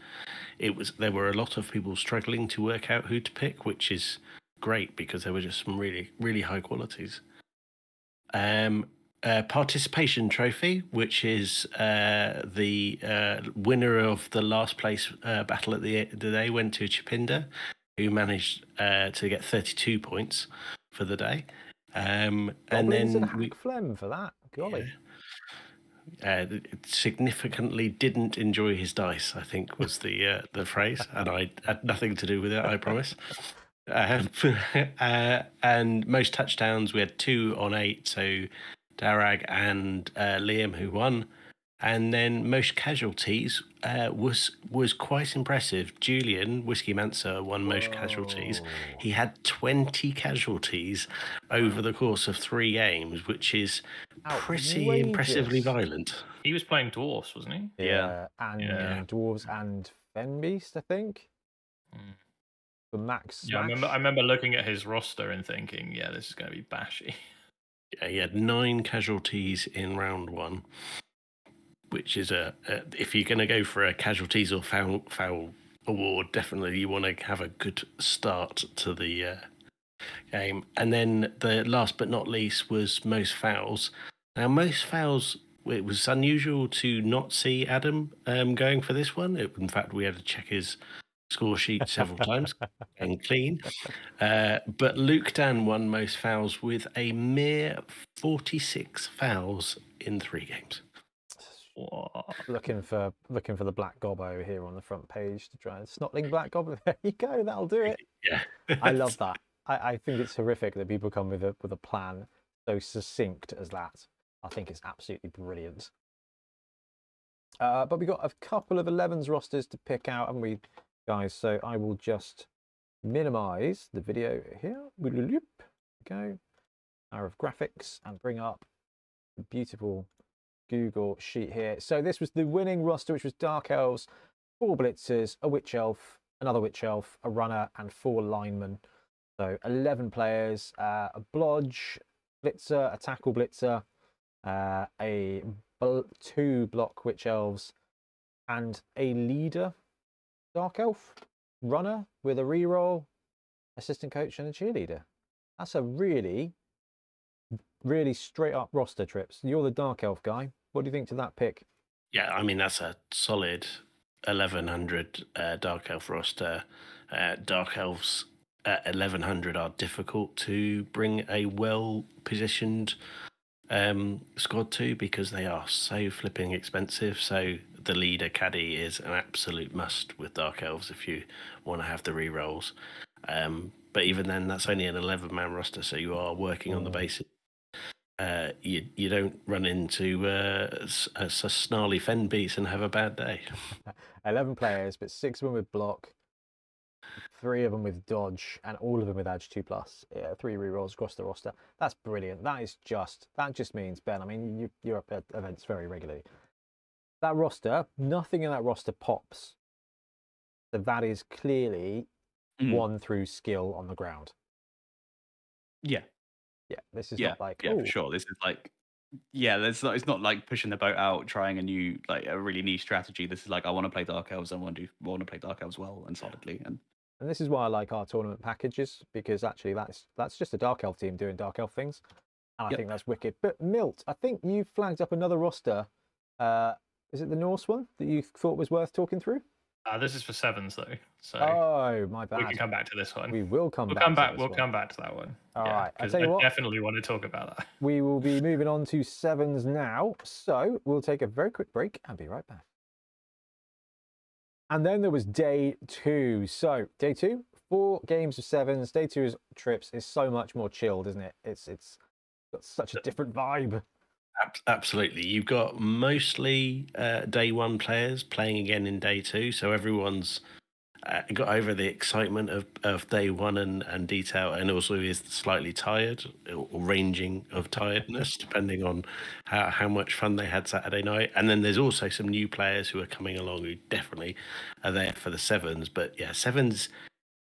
it was. There were a lot of people struggling to work out who to pick, which is great because there were just some really, really high qualities. Um, uh, participation trophy, which is uh, the uh, winner of the last place uh, battle at the end of the day, went to Chipinda, who managed uh, to get 32 points for the day. Um, and then and we Flem for that. Golly. uh, significantly didn't enjoy his dice. I think was the uh, the phrase, and I had nothing to do with it. I promise. Um, (laughs) uh, and most touchdowns, we had two on eight. So Darag and uh, Liam who won, and then most casualties uh, was was quite impressive. Julian Whiskey Manser won most casualties. He had twenty casualties over the course of three games, which is pretty impressively violent. He was playing dwarfs, wasn't he? Yeah, and Yeah. dwarves and fen beast, I think. Mm. The max. Yeah, I remember. I remember looking at his roster and thinking, "Yeah, this is going to be bashy." (laughs) He had nine casualties in round one, which is a, a if you're going to go for a casualties or foul foul award, definitely you want to have a good start to the uh, game. And then the last but not least was most fouls. Now, most fouls. It was unusual to not see Adam um, going for this one. It, in fact, we had to check his score sheet several (laughs) times and clean. Uh, but Luke Dan won most fouls with a mere 46 fouls in three games. Looking for looking for the black gobbo here on the front page to try and snotling black goblin. (laughs) There you go. That'll do it. (laughs) Yeah. I love that. I, I think it's horrific that people come with a with a plan so succinct as that. I think it's absolutely brilliant. Uh, but we got a couple of 11s rosters to pick out, haven't we, guys? So I will just minimize the video here. Go. Hour of graphics and bring up the beautiful Google sheet here. So this was the winning roster, which was Dark Elves, four Blitzers, a Witch Elf, another Witch Elf, a Runner, and four Linemen. So 11 players, uh, a Blodge, blitzer, a tackle blitzer, uh, a bl- two block witch elves, and a leader dark elf runner with a reroll, assistant coach, and a cheerleader. That's a really, really straight up roster trips. You're the dark elf guy. What do you think to that pick? Yeah, I mean that's a solid 1100 uh, dark elf roster. Uh, dark elves at 1100 are difficult to bring a well positioned um, squad to because they are so flipping expensive. So the leader caddy is an absolute must with dark elves if you want to have the re rolls. Um, but even then, that's only an 11 man roster, so you are working on the Mm. basis. Uh, you you don't run into uh, a, a snarly fen beats and have a bad day. (laughs) 11 players, but six of them with block, three of them with dodge, and all of them with edge 2 plus. Yeah, three rerolls across the roster. That's brilliant. That is just, that just means, Ben, I mean, you, you're up at events very regularly. That roster, nothing in that roster pops. So that is clearly Mm. won through skill on the ground. Yeah, Yeah, this is yeah, not like, yeah, "Oh, for sure. This is like, yeah, it's not. It's not like pushing the boat out, trying a new, like a really niche strategy. This is like, I want to play Dark Elves. I want to, do want to play Dark Elves well and solidly. And And this is why I like our tournament packages because actually that's that's just a dark elf team doing dark elf things, and I Yep. think that's wicked. But Milt, I think you flagged up another roster. Uh, is it the Norse one that you thought was worth talking through? Uh, this is for sevens though, so Oh, my bad. we can come back to this one. We will come we'll back. come to back. this We'll one. come back to that one. All yeah, right, I'll 'cause tell you I what. definitely want to talk about that. We will be moving on to sevens now, so we'll take a very quick break and be right back. And then there was day two. So day two, four games of sevens. Day two is trips is so much more chilled, isn't it? It's it's got such a different vibe. Ab- Absolutely. You've got mostly uh, day one players playing again in day two. So everyone's uh, got over the excitement of, of day one and, and detail and also is slightly tired or ranging of tiredness, depending on how, how much fun they had Saturday night. And then there's also some new players who are coming along who definitely are there for the sevens. But yeah, sevens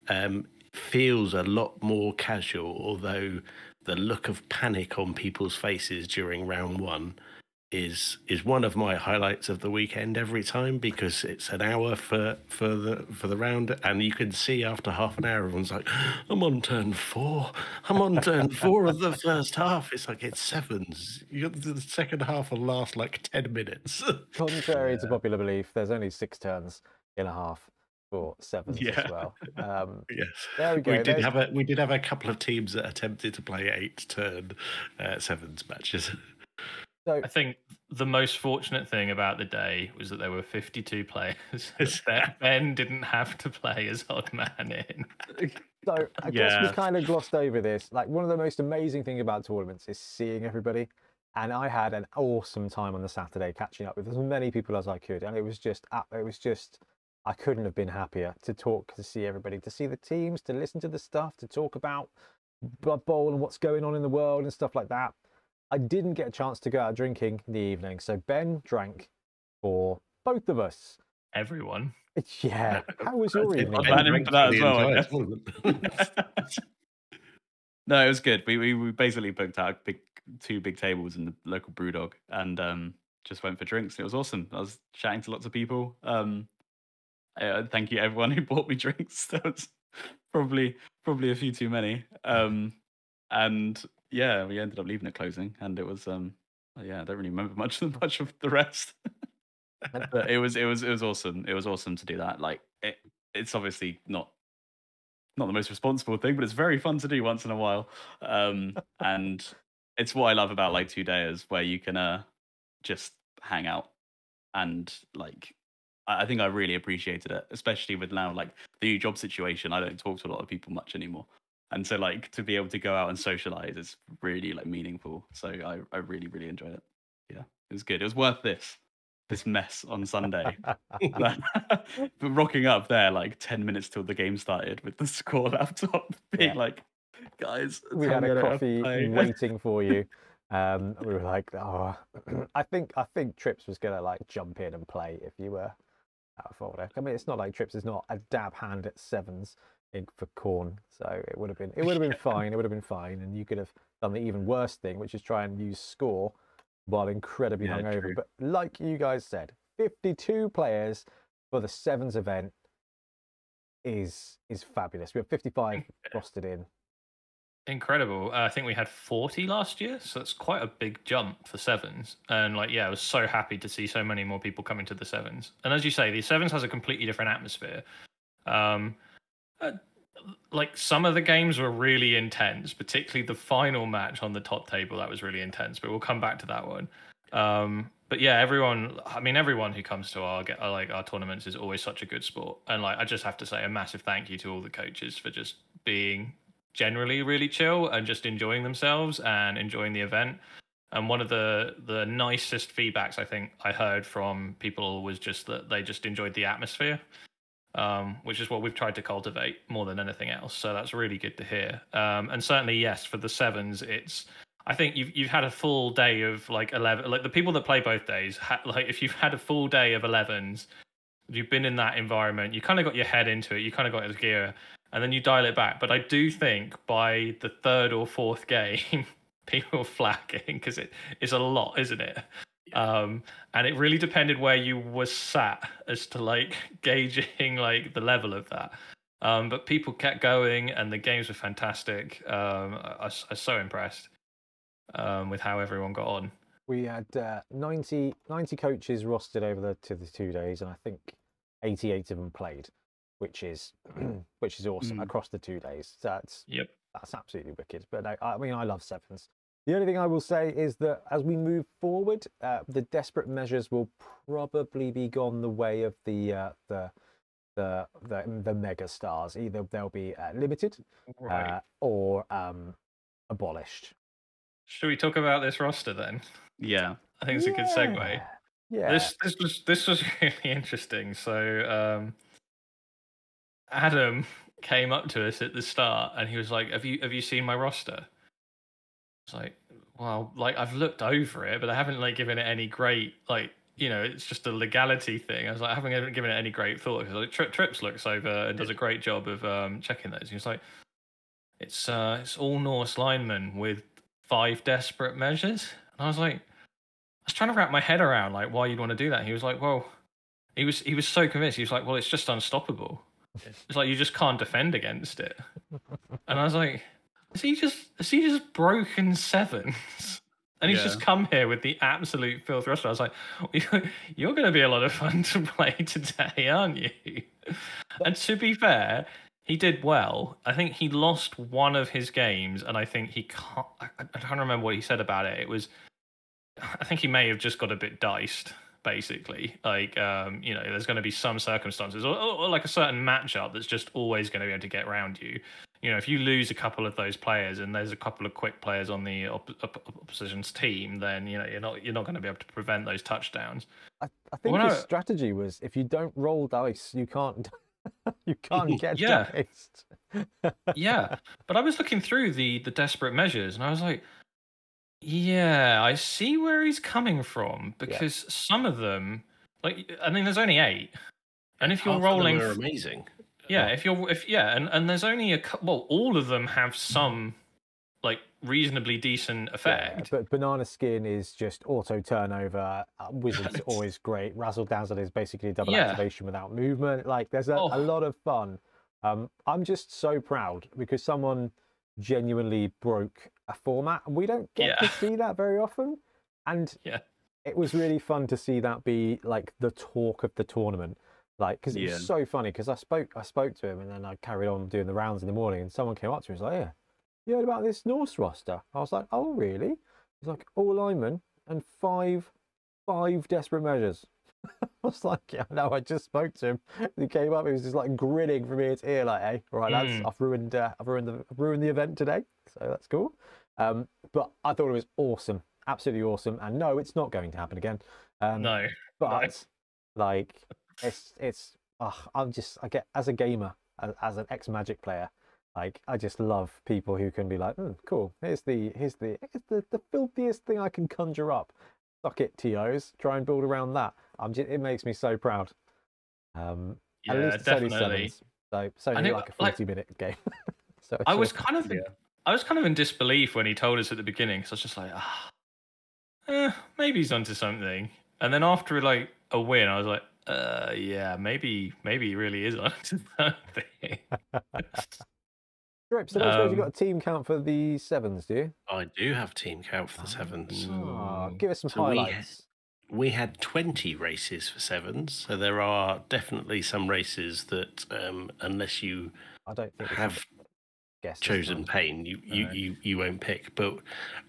um, feels a lot more casual, although the look of panic on people's faces during round one is is one of my highlights of the weekend every time because it's an hour for for the for the round and you can see after half an hour everyone's like i'm on turn four. I'm on turn (laughs) four of the first half. It's like it's sevens. You got the second half will last like 10 minutes. Contrary to popular belief, there's only six turns in a half for sevens Yeah. as well. (laughs) Um, yes there we go. we did There's- have a we did have a couple of teams that attempted to play eight turn uh, sevens matches so I think the most fortunate thing about the day was that there were 52 players. (laughs) (laughs) that Ben didn't have to play as odd man in. So I guess we kind of glossed over this. Like one of the most amazing thing about tournaments is seeing everybody. And I had an awesome time on the Saturday catching up with as many people as I could. And it was just, it was just, I couldn't have been happier to talk, to see everybody, to see the teams, to listen to the stuff, to talk about Blood Bowl and what's going on in the world and stuff like that. I didn't get a chance to go out drinking in the evening. So Ben drank for both of us. Everyone. (laughs) Yeah. (laughs) How was your evening? I'm Ben? planning for that as well, I entire guess. tournament. (laughs) no, it was good. We, we we basically booked out big two big tables in the local BrewDog and um just went for drinks. It was awesome. I was chatting to lots of people. Um, uh, thank you everyone who (laughs) bought me drinks. (laughs) That was probably probably a few too many. Um, and yeah, we ended up leaving at closing, and it was um yeah, I don't really remember (laughs) much much of the rest. but it was it was it was awesome. It was awesome to do that. Like it, it's obviously not not the most responsible thing, but it's very fun to do once in a while. Um, and it's what I love about like two days where you can uh just hang out and like I think I really appreciated it, especially with now like the new job situation. I don't talk to a lot of people much anymore. And so like to be able to go out and socialize is really like meaningful. So I, I really, really enjoyed it. Yeah. It was good. It was worth this. This mess on Sunday. (laughs) (laughs) but rocking up there like 10 minutes till the game started with the score laptop (laughs) being Yeah. like guys we had a don't have to coffee waiting for you. Um, we were like, oh, (clears throat) I think I think Trips was gonna like jump in and play if you were out of. I mean, it's not like Trips is not a dab hand at sevens, in, for corn, so it would have been it would have been (laughs) fine. It would have been fine, and you could have done the even worse thing, which is try and use score while incredibly Yeah, hungover. true. But like you guys said, 52 players for the sevens event is is fabulous. We have 55 (laughs) rostered in. Incredible. Uh, I think we had 40 last year, so that's quite a big jump for sevens. And like, yeah, I was so happy to see so many more people coming to the sevens. And as you say, the sevens has a completely different atmosphere. Um, uh, like some of the games were really intense, particularly the final match on the top table. That was really intense, but we'll come back to that one. Um, but yeah, everyone. I mean, everyone who comes to our like our tournaments is always such a good sport. And like, I just have to say a massive thank you to all the coaches for just being generally really chill and just enjoying themselves and enjoying the event. And one of the the nicest feedbacks I think I heard from people was just that they just enjoyed the atmosphere, um, which is what we've tried to cultivate more than anything else. So that's really good to hear. Um, and certainly, yes, for the sevens, it's I think you've you've had a full day of like eleven. Like the people that play both days, ha- (laughs) like if you've had a full day of elevens, you've been in that environment. You kind of got your head into it. You kind of got your gear, and then you dial it back. But I do think by the third or fourth game, (laughs) people are flagging because it is a lot, isn't it? Um, and it really depended where you were sat as to like (laughs) gauging like the level of that. Um, but people kept going, and the games were fantastic. Um, I, I was so impressed um, with how everyone got on. We had uh, 90, 90 coaches rostered over the to the two days, and I think 88 of them played, which is (clears throat) which is awesome Mm. across the two days. So That's Yep. that's absolutely wicked. But I, I mean, I love sevens. The only thing I will say is that as we move forward, uh, the desperate measures will probably be gone the way of the uh, the the the the mega stars. Either they'll be uh, limited Right. uh, or um, abolished. Should we talk about this roster then? Yeah. I think it's a good segue. Yeah. Yeah. This this was this was (laughs) really interesting. So um, Adam came up to us at the start and he was like, "Have you have you seen my roster?" I was like, "Well, like I've looked over it, but I haven't like given it any great like." You know, it's just a legality thing. I was like, I haven't given- it any great thought because like, Tri- Trips looks over and does a great job of um, checking those. He was like, "It's uh, it's all Norse linemen with five desperate measures," and I was like, I was trying to wrap my head around like why you'd want to do that. He was like, "Well," he was he was so convinced. He was like, "Well, it's just unstoppable. (laughs) It's like you just can't defend against it." And I was like, "Is he just is he just broken sevens?" And he's just come here with the absolute filth roster. I was like, "You're- "You're going to be a lot of fun to play today, aren't you?" And to be fair, he did well. I think he lost one of his games, and I think he can't. I, I can't remember what he said about it. It was I think he may have just got a bit diced, basically. Like, um, you know, there's going to be some circumstances or, or, or like a certain matchup that's just always going to be able to get around you. You know, if you lose a couple of those players and there's a couple of quick players on the op- op- opposition's team, then you know you're not you're not going to be able to prevent those touchdowns. I, I think Well, his no. strategy was if you don't roll dice, you can't (laughs) you can't get Yeah. diced. (laughs) yeah, but I was looking through the the desperate measures and I was like, yeah, I see where he's coming from because some of them, like, I mean, there's only eight, and if you're Half of them rolling, are amazing. yeah, if you're if yeah, and and there's only a well, all of them have some like reasonably decent Yeah, effect. but banana skin is just auto turnover. Uh, Wizard's (laughs) always great. Razzle dazzle is basically double Yeah. activation without movement. Like there's a, Oh. a lot of fun. Um, I'm just so proud because someone genuinely broke a format, and we don't get to see that very often. And (laughs) Yeah. it was really fun to see that be like the talk of the tournament. Like, because it Yeah. was so funny. Because I spoke, I spoke to him, and then I carried on doing the rounds in the morning, and someone came up to me and was like, "Yeah, you heard about this Norse roster?" I was like, "Oh, really?" He's like, "All linemen and five, five desperate measures." (laughs) I was like, "Yeah, no, I just spoke to him." He came up, he was just like grinning from ear to ear, like, "Hey, all right, lads, Mm. I've ruined, uh, I've ruined the, I've ruined the event today, so that's cool." Um, but I thought it was awesome, absolutely awesome, and no, it's not going to happen again. Um, no, but like it's it's uh, i'm just i get as a gamer as, as an ex magic player like i just love people who can be like "Hmm, cool here's the here's the here's the, the filthiest thing i can conjure up suck it tos try and build around that i'm just it makes me so proud um at least it's only definitely. sevens. So it's only And like a like- 40 minute game. (laughs) so I was kind of, Yeah. I was kind of in disbelief when he told us at the beginning. So I was just like, ah, eh, maybe he's onto something. And then after like a win, I was like, uh, yeah, maybe, maybe he really is (laughs) onto something. Right, so I suppose you've got Um, a team count for the sevens, do you? I do have team count for the sevens. Ah, Mm. give us some So we highlights. We had 20 races for sevens, so there are definitely some races that, um, unless you I don't think have guess. chosen one. pain, you, you, No. you, you won't pick. But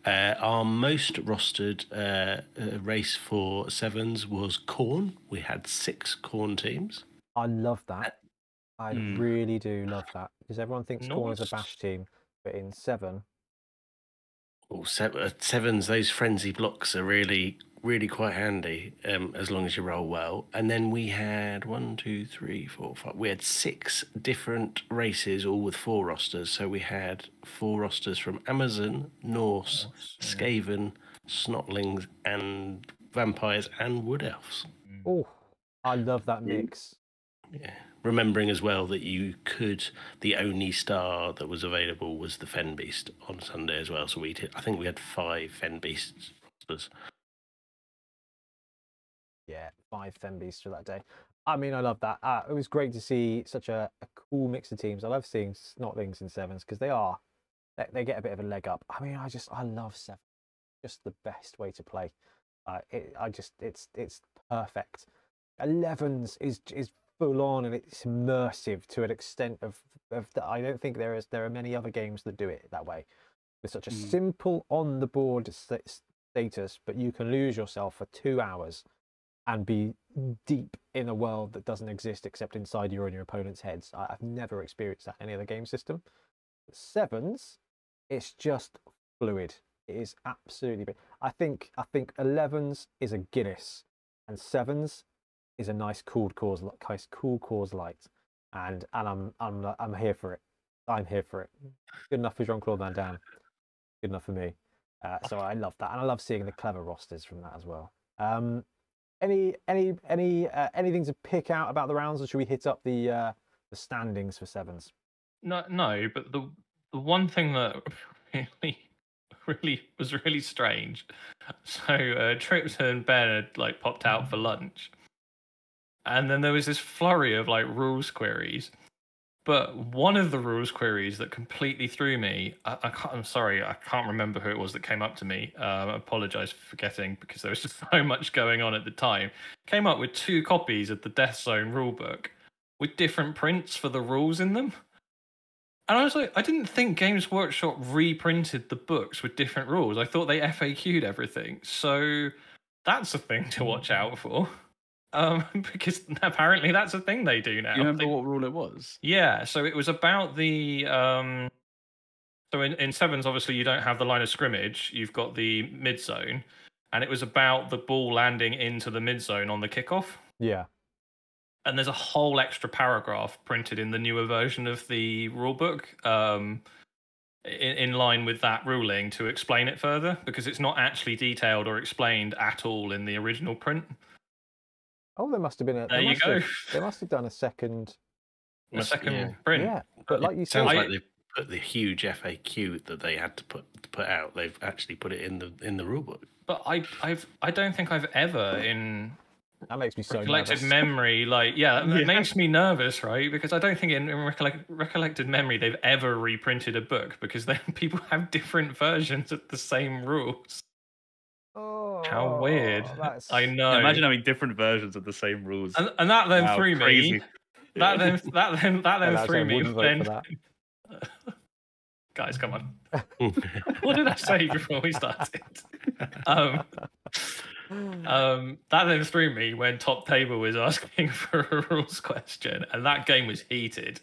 uh, our most rostered uh, uh, race for sevens was Khorne. We had six Khorne teams. I love that. I Hmm. really do love that because everyone thinks Khorne is a bash team, but in seven, Well, uh, sevens, those frenzy blocks are really, really quite handy um, as long as you roll well. And then we had one, two, three, four, five. We had six different races, all with four rosters. So we had four rosters from Amazon, Norse, Skaven, Snotlings, and Vampires and Wood Elves. oh, I love that mix. Yeah. Remembering as well that you could, the only star that was available was the Fen Beast on Sunday as well. So we did, I think we had five Fen Beasts. Yeah, five Fen Beasts for that day. I mean, I love that. Uh, it was great to see such a, a cool mix of teams. I love seeing Snotlings in sevens because they are, they, they get a bit of a leg up. I mean, I just, I love seven. Just the best way to play. Uh, it, I just, it's, it's perfect. 11s is is full on and it's immersive to an extent of of that. I don't think there is there are many other games that do it that way. With such a Mm. simple on the board sta- status, but you can lose yourself for two hours and be deep in a world that doesn't exist except inside your and your opponent's heads. I, I've never experienced that in any other game system. Sevens, it's just fluid. It is absolutely. I think I think 11s is a Guinness, and sevens is a nice cool Coors, nice cool Coors Light, and and I'm I'm I'm here for it. I'm here for it. Good enough for Jean Claude Van Damme. Good enough for me. Uh, so I love that, and I love seeing the clever rosters from that as well. Um, any any any uh, anything to pick out about the rounds, or should we hit up the uh, the standings for sevens? No, no, but the the one thing that (laughs) really, really was really strange. So uh, Trips and Ben had like popped out for lunch, and then there was this flurry of like rules queries. But one of the rules queries that completely threw me, I, I I'm sorry, I can't remember who it was that came up to me. Um, I apologize for forgetting because there was (laughs) just so much going on at the time. Came up with two copies of the Death Zone rulebook with different prints for the rules in them. And I was like, I didn't think Games Workshop reprinted the books with different rules. I thought they FAQ'd everything. So that's a thing to watch out for. Um, (laughs) because apparently that's a thing they do now. You remember They- what rule it was? yeah, so it was about the um so in, in sevens obviously you don't have the line of scrimmage, you've got the mid zone, and it was about the ball landing into the mid zone on the kickoff. Yeah, And there's a whole extra paragraph printed in the newer version of the rulebook, um in, in line with that ruling to explain it further, because it's not actually detailed or explained at all in the original print. Oh, there must have been a. There they you must go. Have, they must have done a second. The Must- second yeah. print. Yeah, but like you said, Sounds like they put the huge FAQ that they had to put to put out. They've actually put it in the in the rulebook. But I I've I don't think I've ever in that makes me so recollected nervous. memory like yeah that (laughs) Yeah. makes me nervous right because i don't think in, in recollect, recollected memory they've ever reprinted a book because then (laughs) people have different versions of the same rules Oh, how weird That's... i know imagine having different versions of the same rules. and, and that then Wow, threw crazy. me (laughs) that then that then that then Yeah, threw me wouldn't vote when for that. (laughs) guys come on (laughs) what did i say before we started um um, that then threw me when Top Table was asking for a rules question, and that game was heated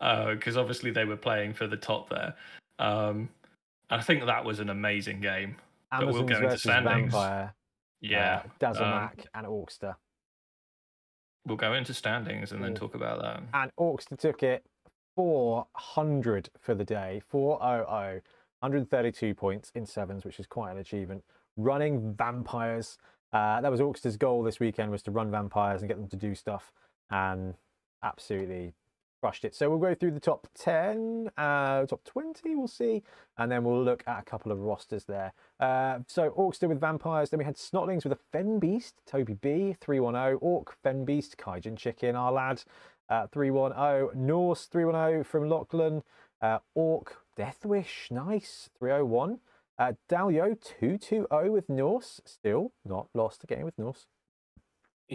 because obviously they were playing for the top there. Um, I think that was an amazing game. But we'll go into versus standings. Vampire, Yeah, uh, Dazzlemac, and Orkster. we'll go into standings and then talk about that. And Orkster took it 400 for the day, 400, 132 points in sevens, which is quite an achievement. Running vampires. Uh, that was Orkster's goal this weekend was to run vampires and get them to do stuff. And absolutely crushed it. So we'll go through the top 10, uh, top 20, we'll see, and then we'll look at a couple of rosters there. Uh, so Orkster with Vampires, then we had Snotlings with a Fen Beast, Toby B, 310, Orc, Fen Beast, Kaijin Chicken, our lad, uh, 310, Norse, 310 from Lachlan, uh, Orc, Deathwish, nice, 301. Uh, Dalio, 220 with Norse, still not lost a game with Norse.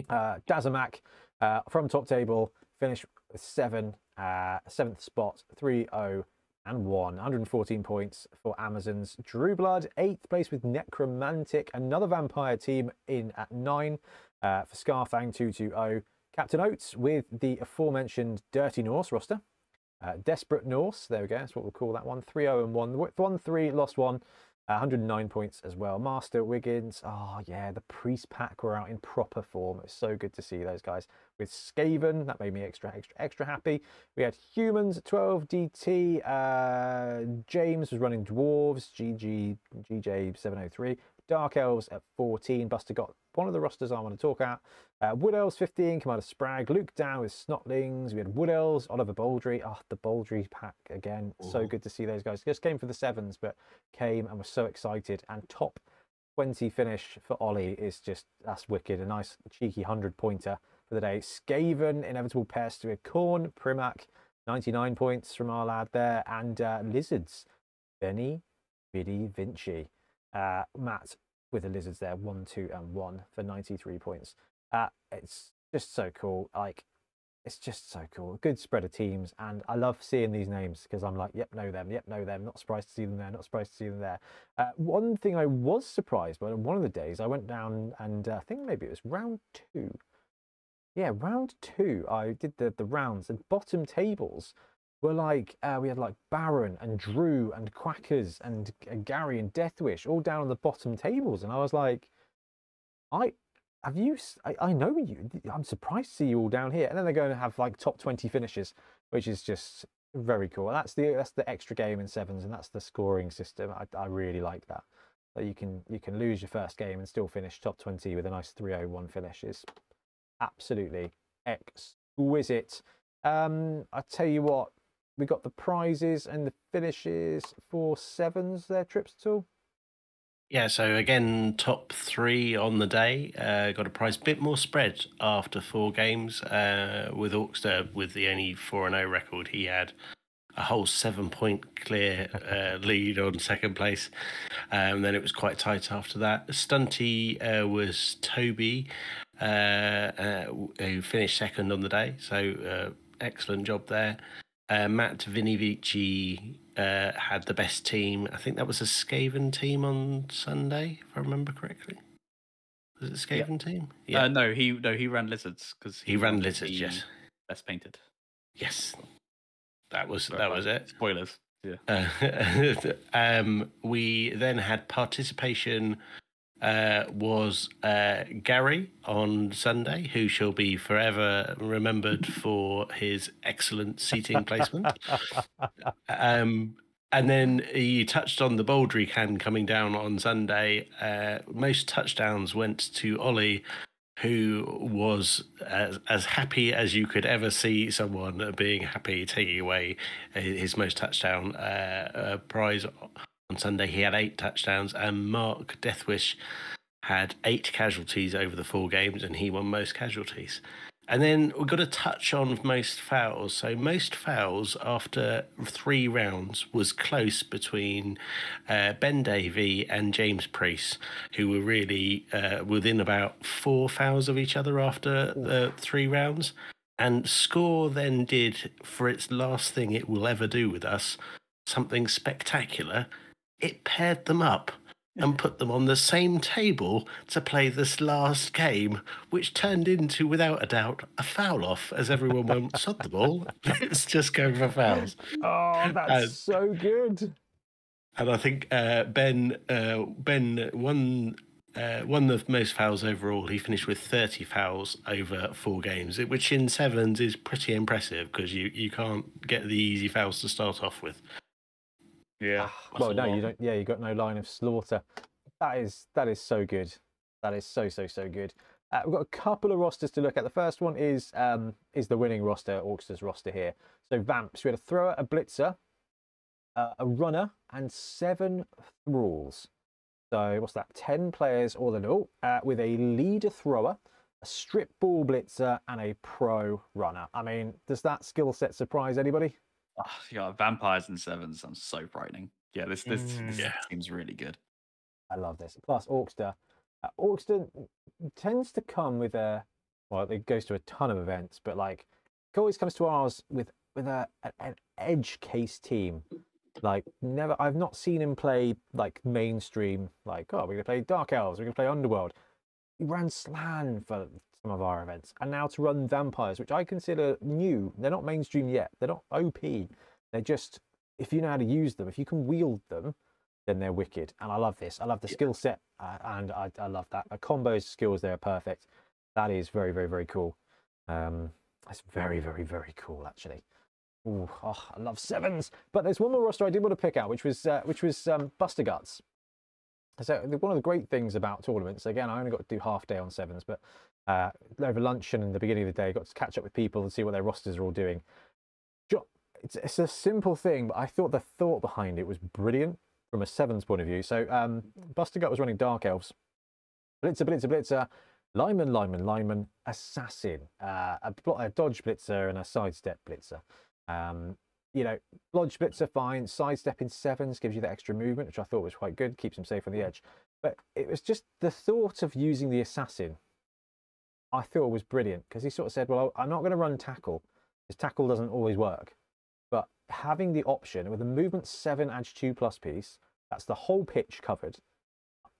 Uh, Dazamak uh, from top table, finished seven, uh, seventh spot, 3 0 and 1. 114 points for Amazons. Drew Blood, eighth place with Necromantic, another vampire team in at nine uh, for Scarfang 220. Captain Oates with the aforementioned Dirty Norse roster. Uh, Desperate Norse, there we go, that's what we'll call that one. 3 0 and 1. 1 3, lost 1. 109 points as well. Master Wiggins, oh yeah, the Priest Pack were out in proper form. It's so good to see those guys. With Skaven, that made me extra, extra, extra happy. We had Humans 12, DT. Uh, James was running Dwarves, GG, GJ703. Dark Elves at 14. Buster got one of the rosters I want to talk about. Uh, Wood Elves 15, Commander Sprag. Luke down with Snotlings. We had Wood Elves, Oliver Baldry. Oh, the Baldry pack again. Ooh. So good to see those guys. Just came for the sevens, but came and was so excited. And top 20 finish for Ollie is just, that's wicked. A nice cheeky 100 pointer for the day. Skaven, Inevitable Pest. Khorne, Primac, 99 points from our lad there. And uh, Lizards, Benny, Biddy, Vinci. Uh, Matt with the Lizards there, one, two, and one for 93 points. Uh, it's just so cool. Like, it's just so cool. Good spread of teams, and I love seeing these names because I'm like, yep, know them, yep, know them. Not surprised to see them there. Not surprised to see them there. Uh, one thing I was surprised by on one of the days, I went down and uh, I think maybe it was round two. Yeah, round two. I did the the rounds and bottom tables were like uh, we had like Baron and Drew and Quackers and uh, Gary and Deathwish all down on the bottom tables, and I was like, I have you? I, I know you. I'm surprised to see you all down here, and then they're going to have like top twenty finishes, which is just very cool. That's the that's the extra game in sevens, and that's the scoring system. I, I really like that. That you can you can lose your first game and still finish top twenty with a nice 301 finish is absolutely exquisite. Um, I tell you what, we got the prizes and the finishes for sevens their trips all? Yeah, so again, top three on the day. Uh, got a prize, bit more spread after four games. Uh, with Orkster, with the only four and zero oh record, he had a whole seven point clear uh, (laughs) lead on second place. Um, then it was quite tight after that. Stunty uh, was Toby, uh, uh, who finished second on the day. So excellent job there. Uh, Matt Vinivici uh, had the best team. I think that was a Skaven team on Sunday, if I remember correctly. Was it Skaven team? Yeah. Uh, no, he no he ran lizards because he, he, ran lizards. Yes, best painted. Yes, that was that was it. Spoilers. Yeah. Uh, (laughs) um, we then had participation uh, was uh, Gary on Sunday, who shall be forever remembered (laughs) for his excellent seating placement. (laughs) um, and then you touched on the Baldry can coming down on Sunday. Uh, most touchdowns went to Ollie, who was as, as happy as you could ever see someone being happy, taking away his most touchdown uh, uh, prize on Sunday, he had eight touchdowns, and Mark Deathwish had eight casualties over the four games, and he won most casualties. And then we've got to touch on most fouls. So most fouls after three rounds was close between uh, Ben Davey and James Priest, who were really uh, within about four fouls of each other after the three rounds. And Score then did, for its last thing it will ever do with us, something spectacular it paired them up and put them on the same table to play this last game, which turned into, without a doubt, a foul off as everyone went, sod the ball, (laughs) let's just go for fouls. Oh, that's and, so good. And I think uh, Ben uh, Ben won uh, won the most fouls overall. He finished with 30 fouls over four games, which in sevens is pretty impressive because you, you can't get the easy fouls to start off with. Yeah. well, no, you don't. Yeah, you got no line of slaughter. That is that is so good. That is so so so good. Uh, we've got a couple of rosters to look at. The first one is um, is the winning roster, Orkster's roster here. So Vamps, we had a thrower, a blitzer, uh, a runner, and seven thralls. So what's that? Ten players all in all, uh, with a leader thrower, a strip ball blitzer, and a pro runner. I mean, does that skill set surprise anybody? Oh, yeah, vampires and sevens sounds so frightening. Yeah, this this, Mm, this yeah. seems really good. I love this. Plus, Orkster. Uh, Orkster tends to come with a well, it goes to a ton of events, but like, it always comes to ours with with a, a- an edge case team. Like, never, I've not seen him play like mainstream. Like, oh, we're gonna play Dark Elves, we're gonna play Underworld. He ran Slann for some of our events, and now to run Vampires, which I consider new. They're not mainstream yet. They're not OP. They're just if you know how to use them, if you can wield them, then they're wicked. And I love this. I love the Yeah. skill set, uh, and I, I love that. The combos skills They're perfect. That is very, very, very cool. Um, that's very, very, very cool, actually. Ooh, oh, I love sevens. But there's one more roster I did want to pick out, which was uh, which was um, Buster Guts. So one of the great things about tournaments, again, I only got to do half day on sevens, but uh, over lunch and in the beginning of the day, got to catch up with people and see what their rosters are all doing. It's, it's a simple thing, but I thought the thought behind it was brilliant from a sevens point of view. So um, Buster Gut was running Dark Elves, Blitzer, Blitzer, Blitzer, Lineman, Lineman, Lineman, Assassin, uh, a, a Dodge Blitzer, and a Sidestep Blitzer. Um, you know, Dodge Blitzer, fine. Sidestep in sevens gives you that extra movement, which I thought was quite good, keeps him safe on the edge. But it was just the thought of using the Assassin, I thought was brilliant because he sort of said, Well, I'm not going to run tackle because tackle doesn't always work. But having the option with a movement 7 edge 2 plus piece, that's the whole pitch covered.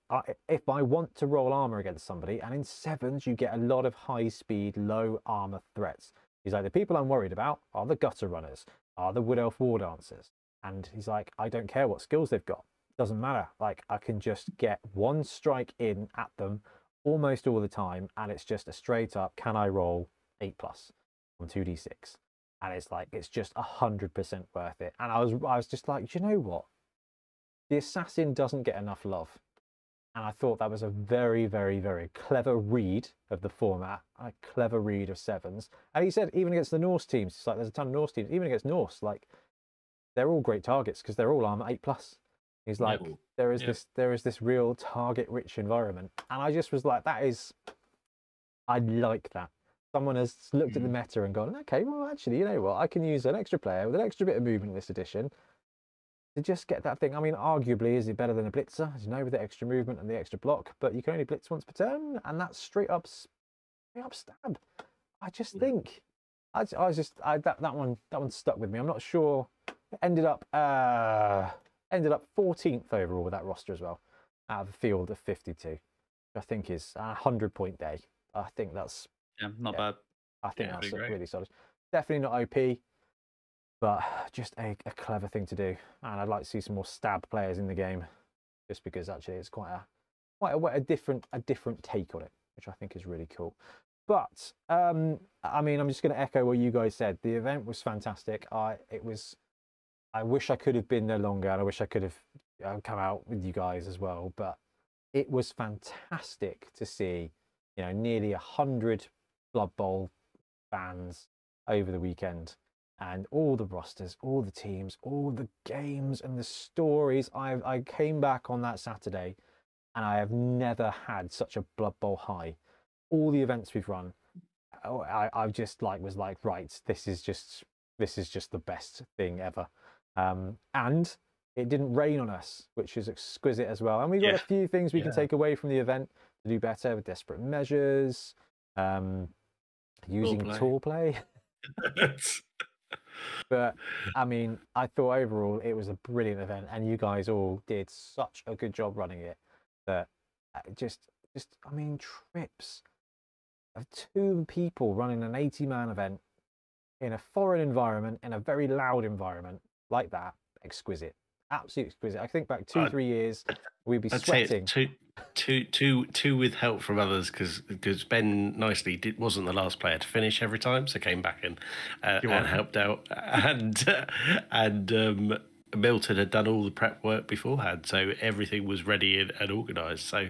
I, if I want to roll armor against somebody, and in sevens you get a lot of high speed, low armor threats. He's like, the people I'm worried about are the gutter runners, are the wood elf war dancers. And he's like, I don't care what skills they've got. Doesn't matter. Like I can just get one strike in at them almost all the time, and it's just a straight up, can I roll eight plus on 2d6? And it's like it's just a hundred percent worth it. And I was I was just like, you know what? The assassin doesn't get enough love. And I thought that was a very, very, very clever read of the format, a clever read of sevens. And he said, even against the Norse teams, it's like there's a ton of Norse teams, even against Norse, like they're all great targets because they're all armor eight plus. He's like, there is Yeah. this, there is this real target-rich environment, and I just was like, that is, I like that. Someone has looked at the meta and gone, okay, well, actually, you know what? I can use an extra player with an extra bit of movement in this edition to just get that thing. I mean, arguably, is it better than a blitzer? As you know, with the extra movement and the extra block, but you can only blitz once per turn, and that's straight up, straight up stab. I just Yeah. think, I, was just, I, that that one, that one stuck with me. I'm not sure. It ended up, uh, ended up 14th overall with that roster as well, out of a field of 52, which I think is a hundred point day. I think that's Yeah, not Yeah. bad. I think Yeah, that's really solid. Definitely not OP, but just a, a clever thing to do. And I'd like to see some more stab players in the game, just because actually it's quite a quite a, a different a different take on it, which I think is really cool. But um, I mean, I'm just going to echo what you guys said. The event was fantastic. I it was. I wish I could have been there longer, and I wish I could have uh, come out with you guys as well. But it was fantastic to see, you know, nearly a hundred Blood Bowl fans over the weekend and all the rosters, all the teams, all the games and the stories. I I came back on that Saturday and I have never had such a Blood Bowl high. All the events we've run, oh, I I just like was like right, this is just this is just the best thing ever. Um, and it didn't rain on us, which is exquisite as well. And we got Yeah. a few things we can take away from the event to do better with desperate measures. Um, using tool play. (laughs) But I mean, I thought overall it was a brilliant event, and you guys all did such a good job running it. That uh, just, just I mean, trips of two people running an eighty-man event in a foreign environment, in a very loud environment like that, exquisite, absolutely exquisite. I think back two, three years, we'd be I'd sweating. two, two, two, two with help from others because because Ben nicely did, wasn't the last player to finish every time, so came back in uh, and helped out, (laughs) and and um, Milton had done all the prep work beforehand, so everything was ready and, and organised. So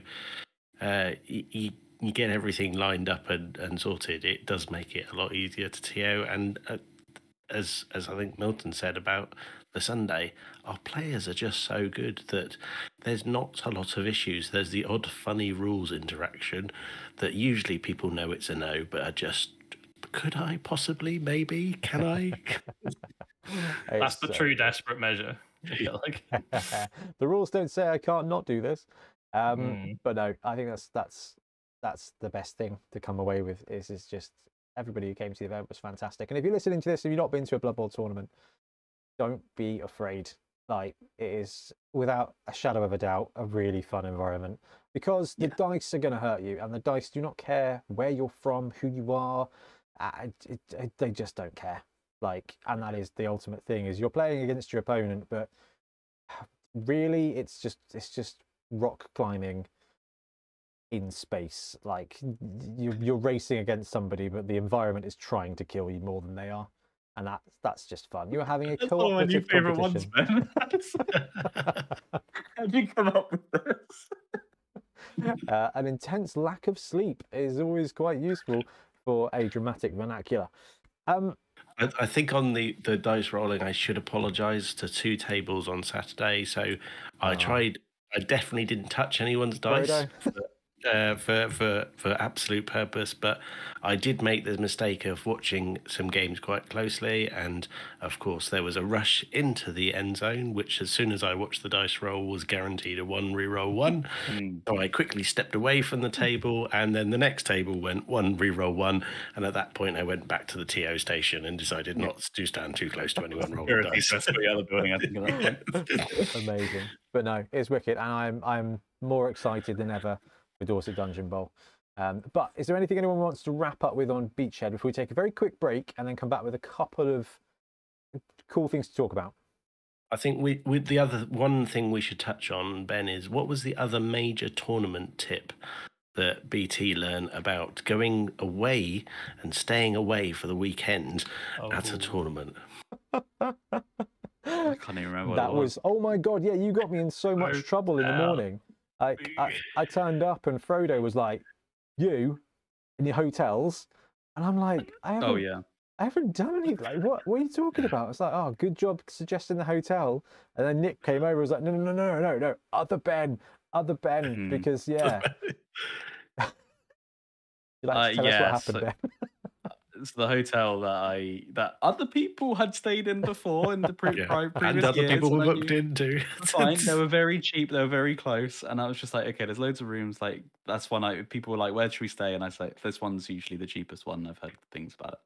uh, he you get everything lined up and, and sorted, it does make it a lot easier to TO. And uh, as as I think Milton said about the Sunday, our players are just so good that there's not a lot of issues. There's the odd funny rules interaction that usually people know it's a no, but are just could I possibly, maybe, can I? (laughs) That's the uh, true desperate measure. Like. (laughs) the rules don't say I can't not do this. Um, Hmm. But no, I think that's that's that's the best thing to come away with. Is is just everybody who came to the event was fantastic. And if you're listening to this, if you've not been to a Blood Bowl tournament, don't be afraid. Like it is, without a shadow of a doubt, a really fun environment because the dice are going to hurt you, and the dice do not care where you're from, who you are. Uh, it, it, they just don't care. Like, and that is the ultimate thing: is you're playing against your opponent, but (sighs) really, it's just it's just rock climbing in space. Like you're you're racing against somebody, but the environment is trying to kill you more than they are, and that's that's just fun. You're having a (laughs) That's one of my new cooperative favorite ones, competition. Ben. (laughs) (laughs) How did you come up with this? uh, an intense lack of sleep is always quite useful for a dramatic vernacular. Um, I, I think on the, the dice rolling, I should apologise to two tables on Saturday. So I Oh. tried. I definitely didn't touch anyone's dice Frodo. Uh, for for for absolute purpose, but I did make the mistake of watching some games quite closely, and of course there was a rush into the end zone, which as soon as I watched the dice roll was guaranteed a one re-roll one. So I quickly stepped away from the table, and then the next table went one re-roll one, and at that point I went back to the TO station and decided not to stand too close to anyone rolling dice. stress for the other building, I think. at that point. (laughs) (laughs) amazing. But no, it's wicked, and I'm I'm more excited than ever for Dorset Dungeon Bowl. Um, but is there anything anyone wants to wrap up with on Beachhead before we take a very quick break and then come back with a couple of cool things to talk about? I think we with the other one thing we should touch on, Ben, is what was the other major tournament tip that BT learned about going away and staying away for the weekend at a Oh. tournament? I can't even remember what that it was oh my god, yeah, you got me in so much Oh, trouble in the morning. I, I I turned up and Frodo was like, "You in your hotels," and I'm like, "I (laughs) haven't, Oh yeah. I haven't done anything. Like, what what are you talking about?" It's like, "Oh, good job suggesting the hotel." And then Nick came over, and was like, "No, no, no, no, no, no, other Ben, other Ben," Mhm. because (laughs) yeah. Like (laughs) to Uh, yeah, what happened so-? It's the hotel that I that other people had stayed in before in the pre- (laughs) Yeah. pri- previous and other years, people were booked into. (laughs) Fine, they were very cheap. They were very close, and I was just like, okay, there's loads of rooms. Like that's one. I people were like, where should we stay? And I was like, this one's usually the cheapest one. I've heard things about it,